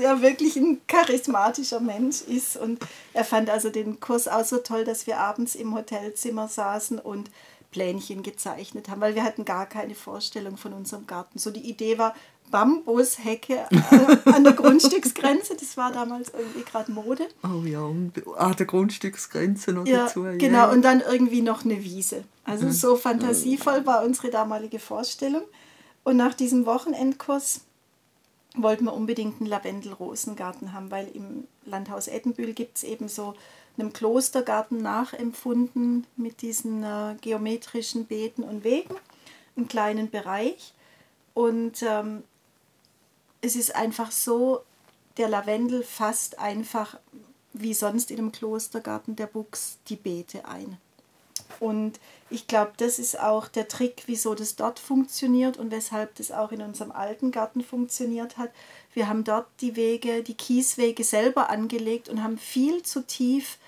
er wirklich ein charismatischer Mensch ist. Und er fand also den Kurs auch so toll, dass wir abends im Hotelzimmer saßen und Plänchen gezeichnet haben, weil wir hatten gar keine Vorstellung von unserem Garten. So die Idee war, Bambushecke an der Grundstücksgrenze. Das war damals irgendwie gerade Mode. Oh ja, und an der Grundstücksgrenze noch ja, dazu. Ja. Genau, und dann irgendwie noch eine Wiese. Also so fantasievoll war unsere damalige Vorstellung. Und nach diesem Wochenendkurs wollten wir unbedingt einen Lavendelrosengarten haben, weil im Landhaus Ettenbühl gibt es eben so einem Klostergarten nachempfunden mit diesen äh, geometrischen Beeten und Wegen, einen kleinen Bereich. Und ähm, es ist einfach so, der Lavendel fasst einfach wie sonst in einem Klostergarten der Buchs die Beete ein. Und ich glaube, das ist auch der Trick, wieso das dort funktioniert und weshalb das auch in unserem alten Garten funktioniert hat. Wir haben dort die Wege, die Kieswege selber angelegt und haben viel zu tief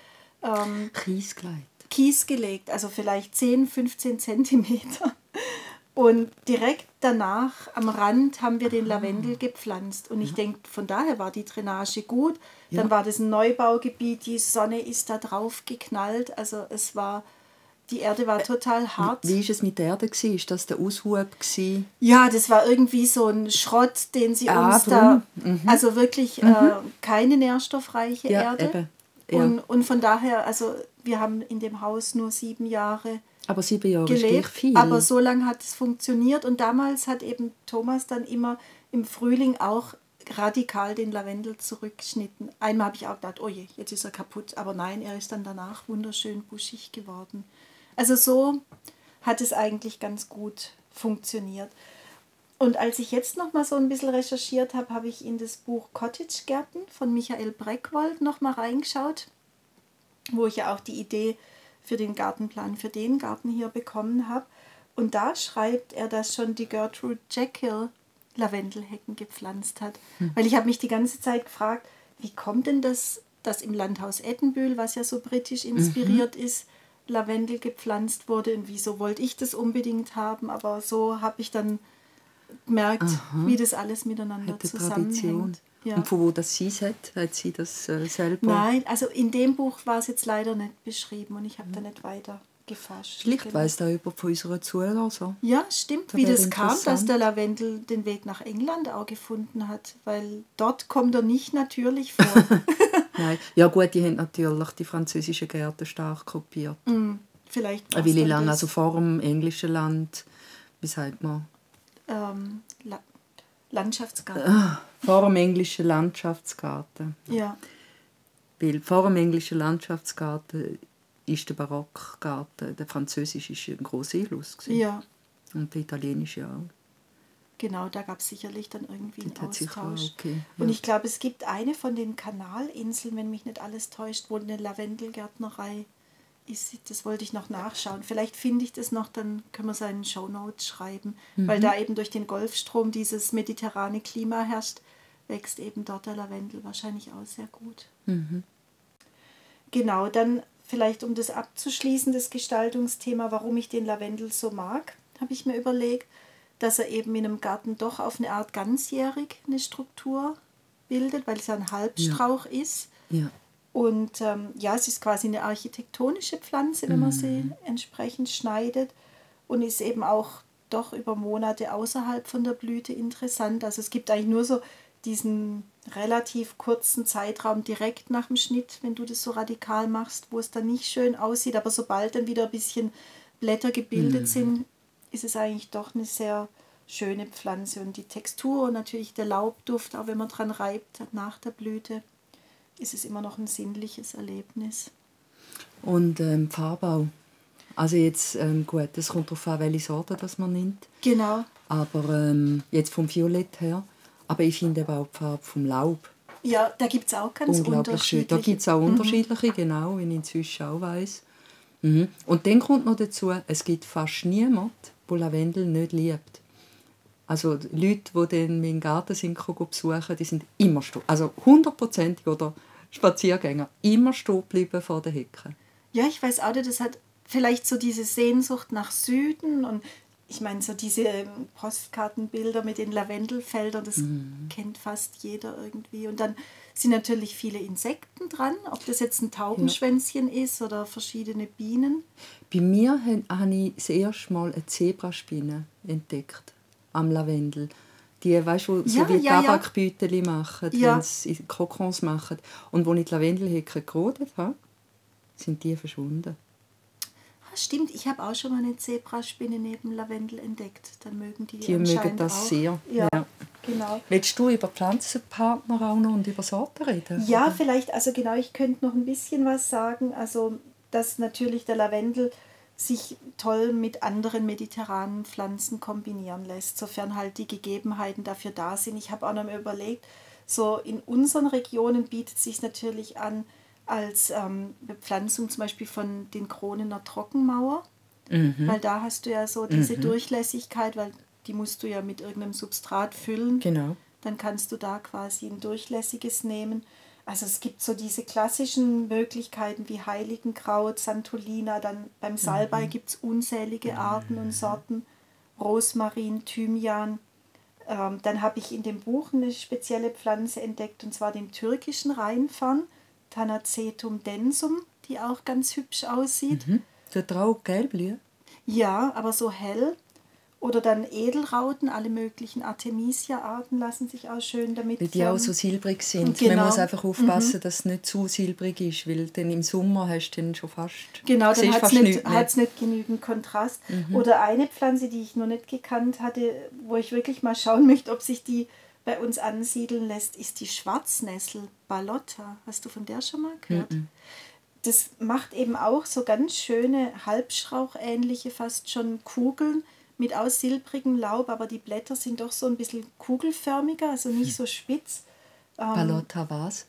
ähm, Kies gelegt. Kies gelegt, also vielleicht 10, 15 Zentimeter. Und direkt danach am Rand haben wir den Ah. Lavendel gepflanzt. Und ich denke, von daher war die Drainage gut. Ja. Dann war das ein Neubaugebiet, die Sonne ist da drauf geknallt. Also es war, die Erde war total hart. Wie war es mit der Erde? gewesen? Ist das der Aushub? gewesen? Ja, das war irgendwie so ein Schrott, den sie Ah, uns da. drum. Also wirklich äh, keine nährstoffreiche Ja, Erde. eben. Ja. Und, und von daher, also wir haben in dem Haus nur sieben Jahre Aber sieben Jahre ist gelebt, viel. aber so lange hat es funktioniert und damals hat eben Thomas dann immer im Frühling auch radikal den Lavendel zurückgeschnitten. Einmal habe ich auch gedacht, oh je, jetzt ist er kaputt, aber nein, er ist dann danach wunderschön buschig geworden. Also so hat es eigentlich ganz gut funktioniert. Und als ich jetzt noch mal so ein bisschen recherchiert habe, habe ich in das Buch Cottage Gärten von Michael Breckwold noch mal reingeschaut, wo ich ja auch die Idee für den Gartenplan für den Garten hier bekommen habe. Und da schreibt er, dass schon die Gertrude Jekyll Lavendelhecken gepflanzt hat. Weil ich habe mich die ganze Zeit gefragt, wie kommt denn das, dass im Landhaus Edinburgh, was ja so britisch inspiriert ist, Lavendel gepflanzt wurde und wieso wollte ich das unbedingt haben, aber so habe ich dann gemerkt, wie das alles miteinander Tradition. zusammenhängt. Ja. Und von wo das sie hat, hat sie das äh, selber? Nein, also in dem Buch war es jetzt leider nicht beschrieben und ich habe da nicht weiter gefasst. Vielleicht Genau. weiss da jemand von unseren Zuhörern. Ja, stimmt, Da wie das kam, dass der Lavendel den Weg nach England auch gefunden hat, weil dort kommt er nicht natürlich vor. Nein. Ja gut, die haben natürlich die französischen Gärten stark kopiert. Hm, Vielleicht dann lang, das, also vor dem englischen Land, wie sagt man, ähm, La Landschaftsgarten. Ah, vor dem englischen Landschaftsgarten. Ja, Weil vor dem englischen Landschaftsgarten ist der Barockgarten, der französische ist ein Einfluss. gewesen. ja, Und der italienische auch. genau, da gab es sicherlich dann irgendwie einen Austausch. okay. Und ja. ich glaube, es gibt eine von den Kanalinseln, wenn mich nicht alles täuscht, wo eine Lavendelgärtnerei ist. Das wollte ich noch nachschauen. Vielleicht finde ich das noch, dann können wir es in den Shownotes schreiben. Weil da eben durch den Golfstrom dieses mediterrane Klima herrscht, wächst eben dort der Lavendel wahrscheinlich auch sehr gut. Genau, dann vielleicht um das abzuschließen, das Gestaltungsthema, warum ich den Lavendel so mag, habe ich mir überlegt, dass er eben in einem Garten doch auf eine Art ganzjährig eine Struktur bildet, weil es ja ein Halbstrauch ist. ja. Und ähm, ja, es ist quasi eine architektonische Pflanze, wenn man sie entsprechend schneidet und ist eben auch doch über Monate außerhalb von der Blüte interessant. Also es gibt eigentlich nur so diesen relativ kurzen Zeitraum direkt nach dem Schnitt, wenn du das so radikal machst, wo es dann nicht schön aussieht. Aber sobald dann wieder ein bisschen Blätter gebildet sind, ist es eigentlich doch eine sehr schöne Pflanze. Und die Textur und natürlich der Laubduft, auch wenn man dran reibt nach der Blüte, ist es immer noch ein sinnliches Erlebnis. Und ähm, Farbbau. Also jetzt, ähm, gut, es kommt darauf an, welche Sorte das man nimmt. Genau. Aber ähm, jetzt vom Violett her. Aber ich finde eben auch die Farbe vom Laub Ja, da gibt es auch ganz unglaublich schön. Da gibt es auch unterschiedliche, genau, wie ich inzwischen auch weiss. Mhm. Und dann kommt noch dazu, es gibt fast niemanden, der Lavendel nicht liebt. Also Leute, die dann meinen Garten sind, besuchen, die sind immer stehen. Also hundertprozentig oder Spaziergänger, immer stehen geblieben vor der Hecke. Ja, ich weiß auch, das hat vielleicht so diese Sehnsucht nach Süden und ich meine, so diese ähm, Postkartenbilder mit den Lavendelfeldern, das Mhm. kennt fast jeder irgendwie. Und dann sind natürlich viele Insekten dran, ob das jetzt ein Taubenschwänzchen ist oder verschiedene Bienen. Bei mir habe ich das erste Mal eine Zebraspinne entdeckt am Lavendel. Die, weißt du, so Ja, wie ja. Tabakbeutel machen, Ja. wenn sie Kokons machen. Und als ich die Lavendelhecke gerodet habe, sind die verschwunden. Ah, stimmt, ich habe auch schon mal eine Zebraspinne neben Lavendel entdeckt. Dann mögen die Die mögen das auch. sehr, Ja, ja. genau. Willst du über Pflanzenpartner auch noch und über Sorten reden? Ja, vielleicht, also genau, ich könnte noch ein bisschen was sagen. Also, dass natürlich der Lavendel sich toll mit anderen mediterranen Pflanzen kombinieren lässt, sofern halt die Gegebenheiten dafür da sind. Ich habe auch noch mal überlegt, so in unseren Regionen bietet es sich natürlich an, als ähm, Bepflanzung zum Beispiel von den Kronener Trockenmauer, Mhm. weil da hast du ja so diese Durchlässigkeit, weil die musst du ja mit irgendeinem Substrat füllen. Genau. Dann kannst du da quasi ein durchlässiges nehmen. Also es gibt so diese klassischen Möglichkeiten wie Heiligenkraut, Santolina, dann beim Salbei gibt es unzählige Arten und Sorten, Rosmarin, Thymian. Ähm, dann habe ich in dem Buch eine spezielle Pflanze entdeckt, und zwar den türkischen Rheinfarn, Thanacetum densum, die auch ganz hübsch aussieht. Hm? Tut er auch gelb blühen? Ja, aber so hell. Oder dann Edelrauten, alle möglichen Artemisia-Arten lassen sich auch schön damit. Weil die auch so silbrig sind. Genau. Man muss einfach aufpassen, dass es nicht zu silbrig ist, weil dann im Sommer hast du dann schon fast... Genau, dann hat es nicht, nicht genügend Kontrast. Oder eine Pflanze, die ich noch nicht gekannt hatte, wo ich wirklich mal schauen möchte, ob sich die bei uns ansiedeln lässt, ist die Schwarznessel, Ballotta. Hast du von der schon mal gehört? Das macht eben auch so ganz schöne Halbstrauchähnliche, fast schon Kugeln mit aus silbrigem Laub, aber die Blätter sind doch so ein bisschen kugelförmiger, also nicht so spitz. Ballotta was?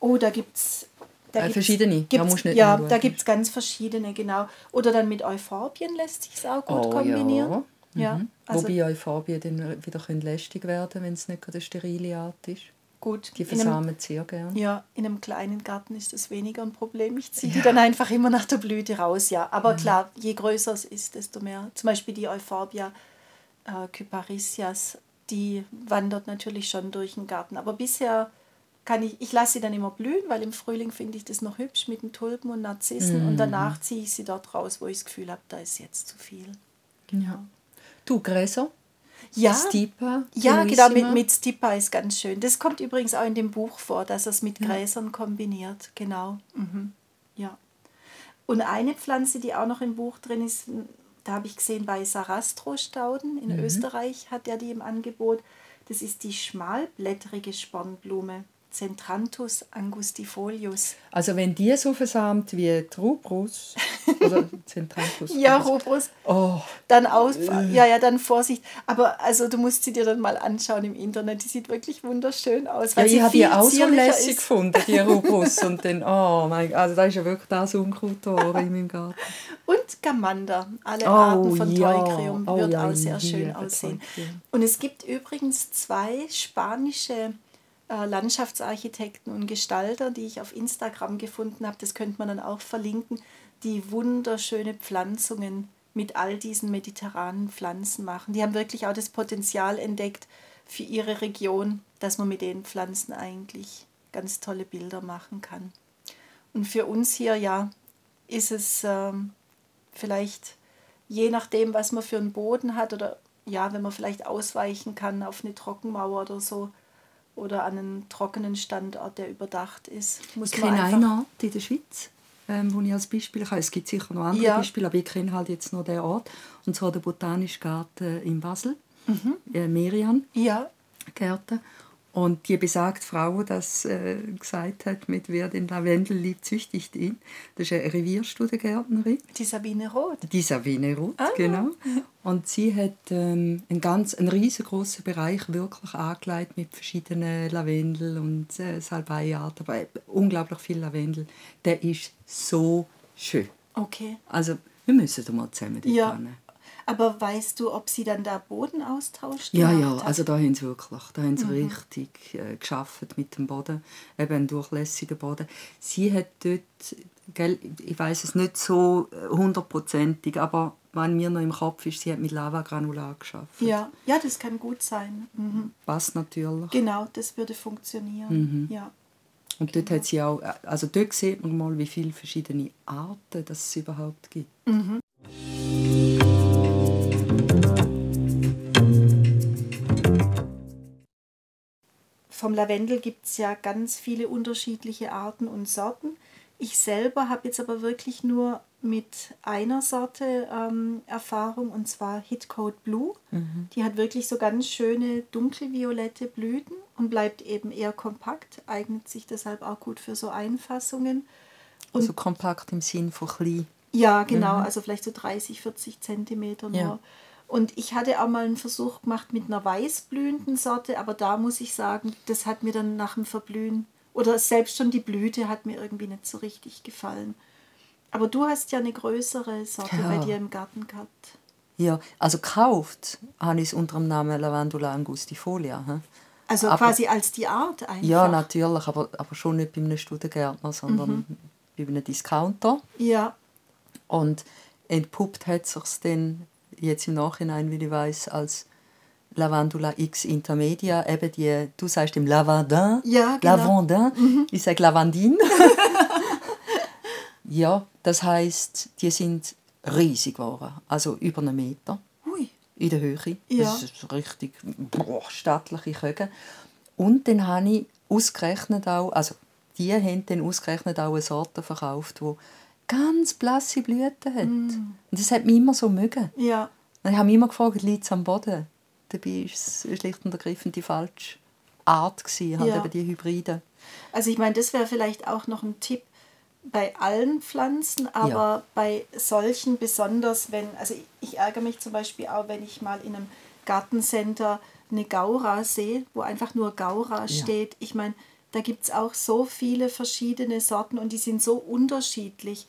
Oh, da gibt es. Äh, verschiedene. Ja, Gibt's, ja, anschauen. da gibt es ganz verschiedene, genau. Oder dann mit Euphorbien lässt sich es auch gut Oh, kombinieren. ja. Ja, Mhm. also Wobei Euphorbien dann wieder können lästig werden wenn es nicht gerade eine sterile Art ist. Gut. Die versamen sehr gerne. ja, in einem kleinen Garten ist das weniger ein Problem. Ich ziehe die dann einfach immer nach der Blüte raus, ja. Mhm. Aber klar, je größer es ist, desto mehr. Zum Beispiel die Euphorbia äh, Kyparisias, die wandert natürlich schon durch den Garten. Aber bisher kann ich, ich lasse sie dann immer blühen, weil im Frühling finde ich das noch hübsch mit den Tulpen und Narzissen. Mhm. Und danach ziehe ich sie dort raus, wo ich das Gefühl habe, da ist jetzt zu viel. Ja. Du, Gräser? Ja, Stipa? ja genau, mit, mit Stipa ist ganz schön. Das kommt übrigens auch in dem Buch vor, dass er es mit Gräsern kombiniert. Genau. Mhm. Ja. Und eine Pflanze, die auch noch im Buch drin ist, da habe ich gesehen bei Sarastro-Stauden in Österreich hat er die im Angebot. Das ist die schmalblättrige Spornblume, Centranthus angustifolius. Also wenn die so versamt wie Trubrus oder Centranthus. Ja, Robrus. Oh, Dann aus, ja, ja, dann Vorsicht. Aber also du musst sie dir dann mal anschauen im Internet. Die sieht wirklich wunderschön aus. ja, Weil ich sie habe die auch so lässig ist. gefunden, die Rubrus. Und dann, oh mein also da ist ja wirklich das Unkraut da in meinem Garten. Und Gamander, alle Oh, Arten von ja. Teucrium Oh, wird ja, auch sehr ich schön aussehen. Und es gibt übrigens zwei spanische Landschaftsarchitekten und Gestalter, die ich auf Instagram gefunden habe. Das könnte man dann auch verlinken, die wunderschöne Pflanzungen mit all diesen mediterranen Pflanzen machen. Die haben wirklich auch das Potenzial entdeckt für ihre Region, dass man mit den Pflanzen eigentlich ganz tolle Bilder machen kann. Und für uns hier, ja, ist es ähm, vielleicht je nachdem, was man für einen Boden hat oder ja, wenn man vielleicht ausweichen kann auf eine Trockenmauer oder so oder an einen trockenen Standort, der überdacht ist, muss Ich kenne einen Ort in der Schweiz, ähm, wo ich als Beispiel kann. Es gibt sicher noch andere Ja. Beispiele, aber ich kenne halt jetzt noch den Ort. Und zwar der Botanische Garten in Basel, äh, Merian ja, Gärten. Und die besagte Frau, das äh, gesagt hat, mit wer den Lavendel liebt, züchtigt ihn. Das ist eine Revierstudengärtnerin. die Sabine Roth. Die Sabine Ruth, Ah. genau. Und sie hat ähm, einen ganz einen riesengroßen Bereich wirklich angelegt mit verschiedenen Lavendel und äh, Salbeiarten, aber eben unglaublich viel Lavendel. Der ist so schön. Okay. Also wir müssen da mal zusammen Ja. hin. Aber weißt du, ob sie dann da Bodenaustausch Ja, gemacht ja, hat? also da haben sie wirklich, da haben sie Mhm. richtig äh, geschafft mit dem Boden, eben einen durchlässigen Boden. Sie hat dort, gell, ich weiß es nicht so äh, hundertprozentig, aber wenn mir noch im Kopf ist, sie hat mit Lavagranulat geschafft. ja. ja, das kann gut sein. Mhm. Passt natürlich. Genau, das würde funktionieren. Mhm. Ja. Und dort hat sie auch, also dort sieht man mal, wie viele verschiedene Arten das es überhaupt gibt. Vom Lavendel gibt es ja ganz viele unterschiedliche Arten und Sorten. Ich selber habe jetzt aber wirklich nur mit einer Sorte ähm, Erfahrung und zwar Hitcoat Blue. Die hat wirklich so ganz schöne dunkelviolette Blüten und bleibt eben eher kompakt, eignet sich deshalb auch gut für so Einfassungen. Also kompakt im Sinn von klein. Ja, genau, also vielleicht so 30, 40 Zentimeter nur. Ja. Und ich hatte auch mal einen Versuch gemacht mit einer weißblühenden Sorte, aber da muss ich sagen, das hat mir dann nach dem Verblühen Oder selbst schon die Blüte hat mir irgendwie nicht so richtig gefallen. Aber du hast ja eine größere Sorte Ja. bei dir im Garten gehabt. Ja, also gekauft habe ich es unter dem Namen Lavandula angustifolia. He? Also Aber- quasi als die Art einfach. Ja, natürlich, aber, aber schon nicht bei einem Studengärtner, sondern Mhm. bei einem Discounter. Ja, Und entpuppt hat sich dann jetzt im Nachhinein, wie ich weiß, als Lavandula X Intermedia, eben die, du sagst dem Lavandin, Ja, genau. Lavandin, ich sage Lavandin. ja, das heißt, die sind riesig geworden, also über einen Meter hui. in der Höhe. Ja. Das ist richtig boah, stattliche Köge. Und dann habe ich ausgerechnet auch, also die haben dann ausgerechnet auch eine Sorte verkauft, die ganz blasse Blüten hat. Mm. Und das hat mich immer so mögen. Ja, Und ich habe mich immer gefragt, liegt es am Boden? Dabei war es schlicht und ergreifend die falsche Art, gewesen, halt Ja. eben die Hybriden. also ich meine, das wäre vielleicht auch noch ein Tipp bei allen Pflanzen, aber Ja. bei solchen besonders, wenn, also ich, ich ärgere mich zum Beispiel auch, wenn ich mal in einem Gartencenter eine Gaura sehe, wo einfach nur Gaura steht. Ich meine, da gibt es auch so viele verschiedene Sorten und die sind so unterschiedlich.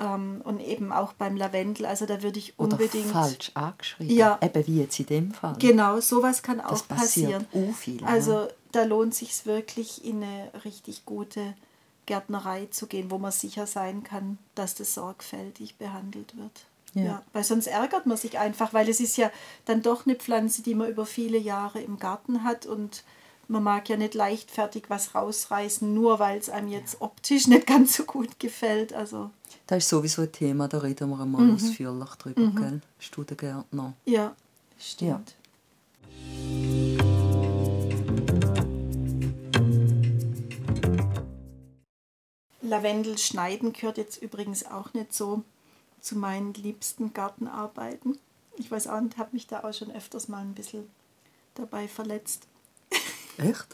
Ähm, und eben auch beim Lavendel, also da würde ich Oder unbedingt. falsch angeschrieben. Ja. Eben wie jetzt in dem Fall. Genau, sowas kann auch Das passiert passieren. auch viel, Also da lohnt sich wirklich in eine richtig gute Gärtnerei zu gehen, wo man sicher sein kann, dass das sorgfältig behandelt wird. Ja. weil sonst ärgert man sich einfach, weil es ist ja dann doch eine Pflanze, die man über viele Jahre im Garten hat und man mag ja nicht leichtfertig was rausreißen, nur weil es einem jetzt optisch nicht ganz so gut gefällt. Also Das ist sowieso ein Thema, da reden wir einmal Mhm. ausführlich drüber, gell? Studengärtner. ja, stimmt. Lavendel schneiden gehört jetzt übrigens auch nicht so zu meinen liebsten Gartenarbeiten. Ich weiß auch nicht, habe mich da auch schon öfters mal ein bisschen dabei verletzt. Echt?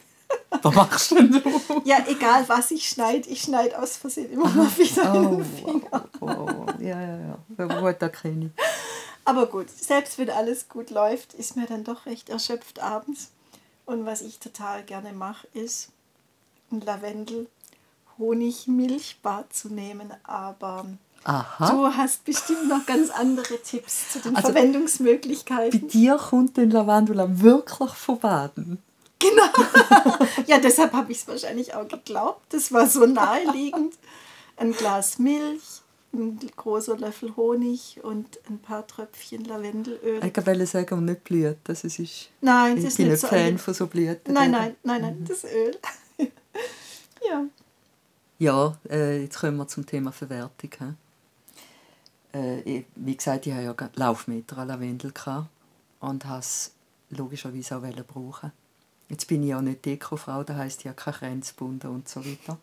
Was machst denn du? Ja, egal was ich schneide, ich schneide aus Versehen immer mal wieder in Oh, den Finger. oh, oh, ja, ja, ja. Aber gut, da kenne ich. Aber gut, selbst wenn alles gut läuft, ist mir dann doch recht erschöpft abends. Und was ich total gerne mache, ist ein Lavendel Honig-Milchbad zu nehmen. Aber Aha. du hast bestimmt noch ganz andere Tipps zu den Also, Bei Verwendungsmöglichkeiten. dir kommt den Lavandula wirklich von Baden. Ja, deshalb habe ich es wahrscheinlich auch geglaubt. Das war so naheliegend. Ein Glas Milch, ein großer Löffel Honig und ein paar Tröpfchen Lavendelöl. Ich wollte sagen, nicht Blüten. Das ist, ich Nein, das bin ist nicht nicht so Fan eine- von so Blüten. Nein, nein, nein, nein, das Öl. ja. Ja, äh, jetzt kommen wir zum Thema Verwertung. Äh, ich, wie gesagt, ich hatte ja Laufmeter an Lavendel und habe es logischerweise auch brauchen. Jetzt bin ich ja nicht Dekofrau, das heisst, ich habe keine Grenzbunden und so weiter.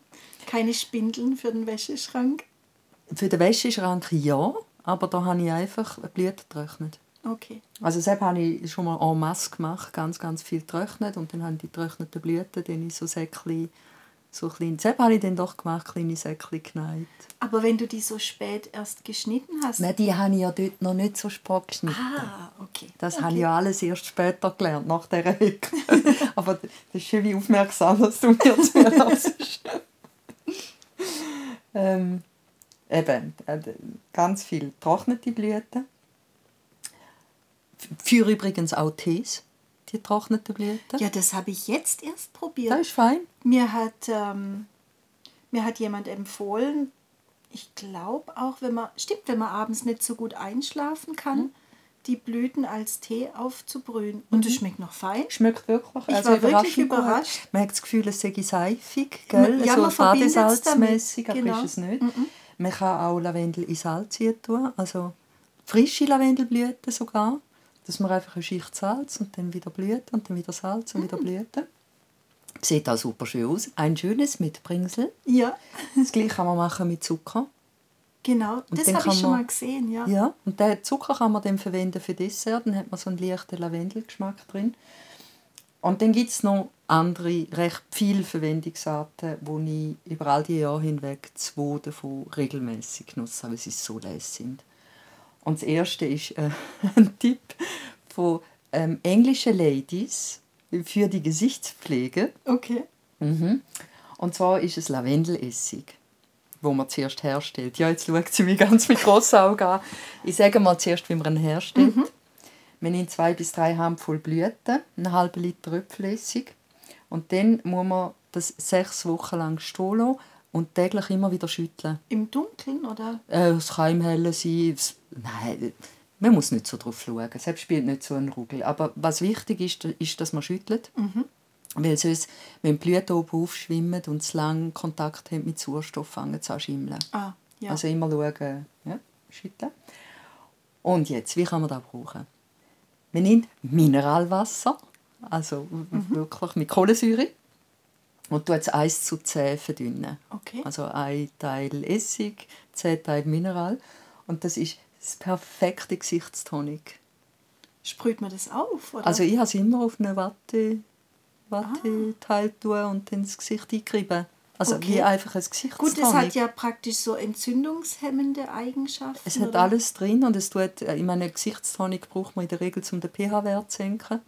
Keine Spindeln für den Wäscheschrank. Für den Wäscheschrank ja, aber da habe ich einfach Blüten getrocknet. Okay. Also das habe ich schon mal en masse gemacht, ganz, ganz viel getrocknet und dann habe ich die getrockneten Blüten dann in so Säckchen, so klein, das habe ich dann doch gemacht, kleine Säckchen geneigt. Aber wenn du die so spät erst geschnitten hast. Nein, die habe ich ja dort noch nicht so spät geschnitten. Ah, okay. Das okay. habe ich ja alles erst später gelernt, nach dieser Hecke. Aber das ist schön, wie aufmerksam dass du mir zuhörst. ähm, eben, äh, ganz viel getrocknete Blüten. Für übrigens auch Tees, die getrockneten Blüten. Ja, das habe ich jetzt erst probiert. Das ist fein. Mir hat, ähm, mir hat jemand empfohlen, ich glaube auch, wenn man, stimmt, wenn man abends nicht so gut einschlafen kann, Mhm. die Blüten als Tee aufzubrühen. Und es schmeckt noch fein. Schmeckt wirklich. Ich also war wirklich überraschend gut. überrascht. Man hat das Gefühl, es sei seifig, gell? Ja, so badesalzmässig, damit, aber genau. ist es nicht. Man kann auch Lavendel in Salz tun, also frische Lavendelblüten sogar, dass man einfach eine Schicht Salz und dann wieder Blüten und dann wieder Salz und wieder Mm. Blüten. Sieht auch super schön aus. Ein schönes Mitbringsel. Ja, Das gleiche kann man machen mit Zucker. genau. Und das habe ich schon man- mal gesehen, ja. Ja, und den Zucker kann man dann verwenden für Dessert, dann hat man so einen leichten Lavendelgeschmack drin. Und dann gibt es noch andere, recht viele Verwendungsarten, wo ich über all die Jahre hinweg zwei davon regelmäßig genutzt habe, weil sie so leise sind. Und das erste ist äh, ein Tipp von ähm, englischen Ladies für die Gesichtspflege. Okay. Mhm. Und zwar ist es Lavendelessig, wo man zuerst herstellt. Ja, jetzt schaut sie mich ganz mit grossen Augen an. Ich sage mal zuerst, wie man ihn herstellt. Mhm. Man nimmt zwei bis drei Handvoll Blüten, einen halben Liter Röpfelessig. Und dann muss man das sechs Wochen lang stehen lassen und täglich immer wieder schütteln. Im Dunkeln, oder? Äh, es kann im Hellen sein. Nein, man muss nicht so drauf schauen. Selbst spielt nicht so einen Rugel. Aber was wichtig ist, ist, dass man schüttelt. Mhm. Weil sonst, wenn die Blüten oben aufschwimmen und es lange Kontakt haben mit Sauerstoff, fangen sie an zu schimmeln. Ah, ja. Also immer schauen, ja, schütteln. Und jetzt, wie kann man das brauchen? Man nimmt Mineralwasser, also mhm. wirklich mit Kohlensäure, und tut es 1 zu 10 verdünnen. Okay. Also ein Teil Essig, 10 Teile Mineral. Und das ist das perfekte Gesichtstonic. Sprüht man das auf? Oder? Also ich habe es immer auf eine Watte, Watteteil ah. und dann das Gesicht eingerieben. Also okay. wie einfach ein Gesichtstonic. Gut, das hat ja praktisch so entzündungshemmende Eigenschaften. Es hat oder? alles drin und es tut, äh, ich meine, Gesichtstonic braucht man in der Regel, um den pH-Wert zu senken.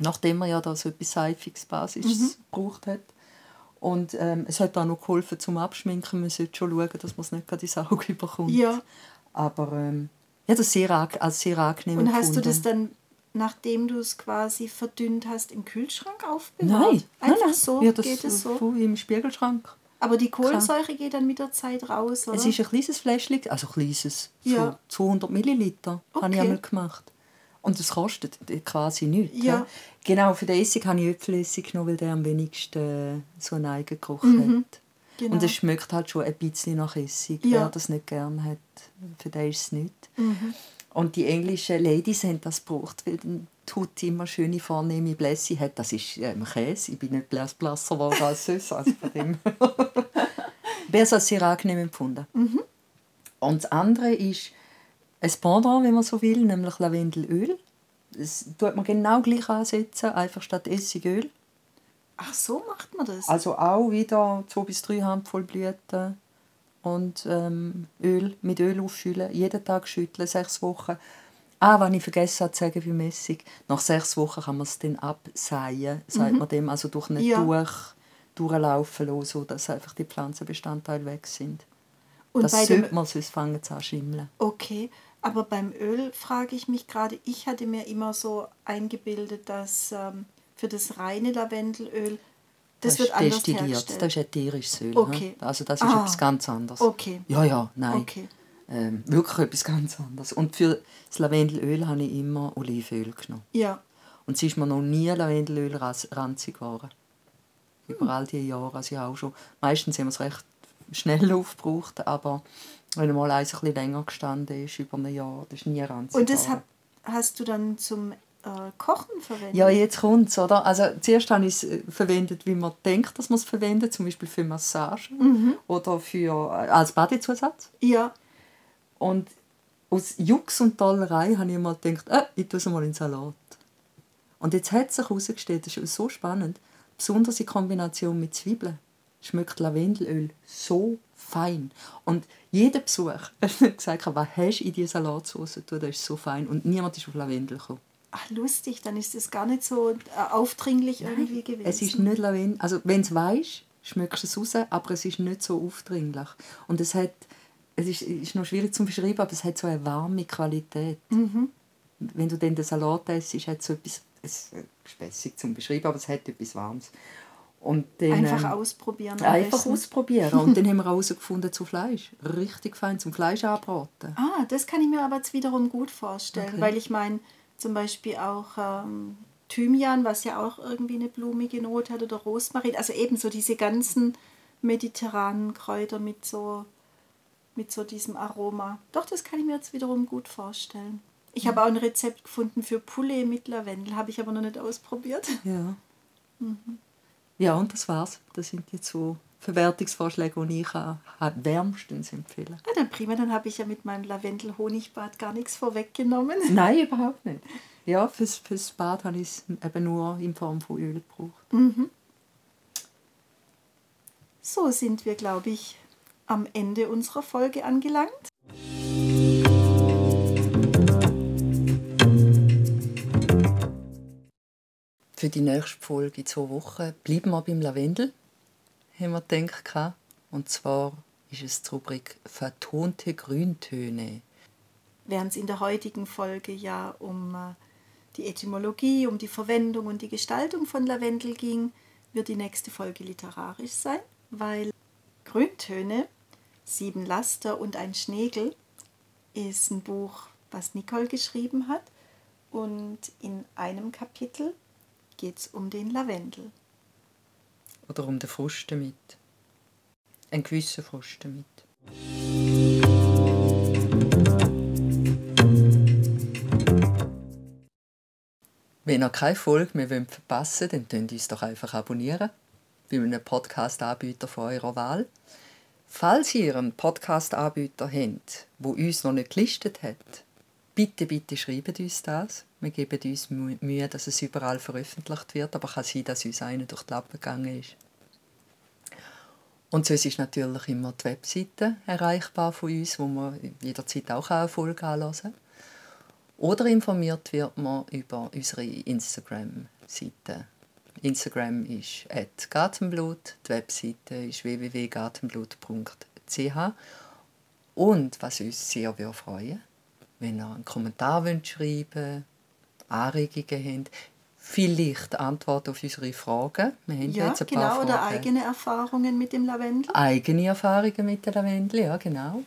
Nachdem man ja da so etwas Seifiges Basis mhm. gebraucht hat. Und ähm, es hat auch noch geholfen zum Abschminken. Man sollte schon schauen, dass man es nicht gerade ins Auge bekommt. Ja. Aber ähm, ja, das sehr, als sehr angenehm Und hast gefunden. du das dann, nachdem du es quasi verdünnt hast, im Kühlschrank aufbewahrt? Nein. Einfach nein, so ja, das geht es so? Im Spiegelschrank. Aber die Kohlensäure Klar. geht dann mit der Zeit raus, oder? Es ist ein kleines Fläschchen, also kleines, ja. so 200 Milliliter okay. habe ich einmal gemacht. Und es kostet quasi nichts. Ja. Genau, für den Essig habe ich Äpfelessig genommen, weil der am wenigsten so einen Eigengeruch mhm. hat. Genau. Und es schmeckt halt schon ein bisschen nach Essig. Ja. Wer das nicht gerne hat, für den ist es nicht. Mhm. Und die englischen Ladies haben das gebraucht, weil dann tut immer schöne, vornehme Blässe hat. Das ist ähm, Käse. Ich bin nicht blasser geworden als sonst. Also von dem Besser als sehr angenehm empfunden. Mhm. Und das andere ist ein Pendant, wenn man so will, nämlich Lavendelöl. Das tut man genau gleich ansetzen, einfach statt Essigöl. Ach, so macht man das? Also auch wieder zwei bis drei Handvoll Blüten und ähm, Öl, mit Öl auffüllen, jeden Tag schütteln, sechs Wochen. Ah, was ich vergessen habe zu sagen beim Essig, nach sechs Wochen kann man es dann absäen, sagt mhm. man dem, also durch einen ja. durch, durchlaufen lassen, sodass einfach die Pflanzenbestandteile weg sind. Und das sollte man, sonst fangen zu schimmeln. Okay, aber beim Öl frage ich mich gerade, ich hatte mir immer so eingebildet, dass ähm, für das reine Lavendelöl, das, das wird anders destilliert. hergestellt. Das ist ätherisches Öl. Okay. Also das ist ah. etwas ganz anderes. Okay. Ja, ja, nein. Okay. Ähm, wirklich etwas ganz anderes. Und für das Lavendelöl habe ich immer Olivenöl genommen. Ja. Und es ist mir noch nie Lavendelöl ranzig geworden. Über all diese Jahre. Also ich auch schon, meistens haben wir es recht schnell aufgebraucht, aber wenn mal eins ein bisschen länger gestanden ist, über ein Jahr, das ist nie ranzig. Und das hab, hast du dann zum äh, Kochen verwendet? Ja, jetzt kommt es, oder? Also zuerst habe ich es äh, verwendet, wie man denkt, dass man es verwendet, zum Beispiel für Massagen mhm. oder für, äh, als Badezusatz. Ja. Und aus Jux und Tollerei habe ich mal gedacht, äh, ich tue es mal in Salat. Und jetzt hat sich herausgestellt, das ist so spannend, besonders in Kombination mit Zwiebeln schmeckt Lavendelöl so fein. Und jeder Besuch hat gesagt, was hast du in diese Salatsauce das ist so fein. Und niemand ist auf Lavendel gekommen. Ach, lustig, dann ist es gar nicht so äh, aufdringlich Nein, irgendwie gewesen. Es ist nicht Lavendel, also wenn du es weißt, schmeckst du es raus, aber es ist nicht so aufdringlich. Und es hat, es ist, ist noch schwierig zu beschreiben, aber es hat so eine warme Qualität. Mhm. Wenn du dann den Salat isst, hat es so etwas, es ist spässig zum beschreiben, aber es hat etwas Warmes. Und dann, einfach ähm, ausprobieren. Einfach ausprobieren. Und dann haben wir herausgefunden zu Fleisch. Richtig fein zum Fleisch anbraten. Ah, das kann ich mir aber jetzt wiederum gut vorstellen. Okay. Weil ich meine, zum Beispiel auch ähm, Thymian, was ja auch irgendwie eine blumige Note hat, oder Rosmarin. Also ebenso diese ganzen mediterranen Kräuter mit so, mit so diesem Aroma. Doch, das kann ich mir jetzt wiederum gut vorstellen. Ich habe auch ein Rezept gefunden für Poulet mit Lavendel, habe ich aber noch nicht ausprobiert. Ja. Mhm. Ja, und das war's. Das sind die zwei Verwertungsvorschläge, die ich wärmstens empfehle. Ah, dann prima, dann habe ich ja mit meinem Lavendel-Honigbad gar nichts vorweggenommen. Nein, überhaupt nicht. Ja, fürs, fürs Bad habe ich es eben nur in Form von Öl gebraucht. Mhm. So sind wir, glaube ich, am Ende unserer Folge angelangt. Für die nächste Folge in zwei Wochen bleiben wir beim Lavendel. haben wir gedacht. Und zwar ist es die Rubrik Vertonte Grüntöne. Während es in der heutigen Folge ja um äh, die Etymologie, um die Verwendung und die Gestaltung von Lavendel ging, wird die nächste Folge literarisch sein, weil Grüntöne, Sieben Laster und ein Schnegel ist ein Buch, was Nicole geschrieben hat. Und in einem Kapitel geht es um den Lavendel. Oder um den Frust damit. Ein gewisser Frust damit. Wenn ihr keine Folge mehr verpassen wollt, dann ihr uns doch einfach abonnieren. Bei einem Podcast-Anbieter von eurer Wahl. Falls ihr einen Podcast-Anbieter habt, der uns noch nicht gelistet hat, bitte, bitte schreibt uns das. Wir geben uns Mühe, dass es überall veröffentlicht wird, aber kann sein, dass uns einer durch die Lappen gegangen ist. Und sonst ist natürlich immer die Webseite erreichbar von uns, wo man jederzeit auch eine Folge anhören. Oder informiert wird man über unsere Instagram-Seite. Instagram ist @gartenblut, die Webseite ist www.gartenblut.ch und was uns sehr freuen wenn ihr einen Kommentar schreiben Anregungen habt, vielleicht Antworten auf unsere Fragen. Wir haben ja, jetzt ein genau, paar oder eigene Erfahrungen mit dem Lavendel. Eigene Erfahrungen mit dem Lavendel, ja genau.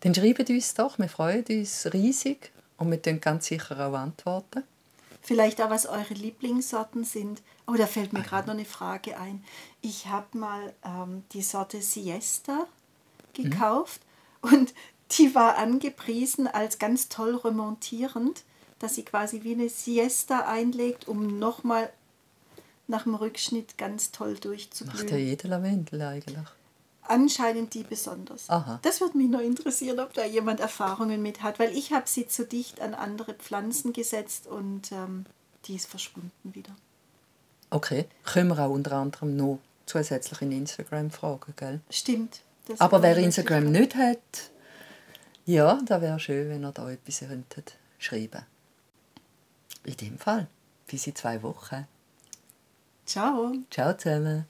Dann schreibt uns doch, wir freuen uns riesig und wir können ganz sicher auch antworten. Vielleicht auch, was eure Lieblingssorten sind. Oh, da fällt mir gerade noch eine Frage ein. Ich habe mal ähm, die Sorte Siesta gekauft mhm. und die war angepriesen als ganz toll remontierend, dass sie quasi wie eine Siesta einlegt, um nochmal nach dem Rückschnitt ganz toll durchzublühen. Macht ja jeder Lavendel eigentlich. Anscheinend die besonders. Aha. Das würde mich noch interessieren, ob da jemand Erfahrungen mit hat, weil ich habe sie zu dicht an andere Pflanzen gesetzt und ähm, die ist verschwunden wieder. Okay, können wir auch unter anderem noch zusätzlich in Instagram fragen, gell? Stimmt. Aber wer Instagram nicht hat, ja, da wäre schön, wenn ihr da etwas könntet schreiben In dem Fall, bis in zwei Wochen. Ciao. Ciao zusammen.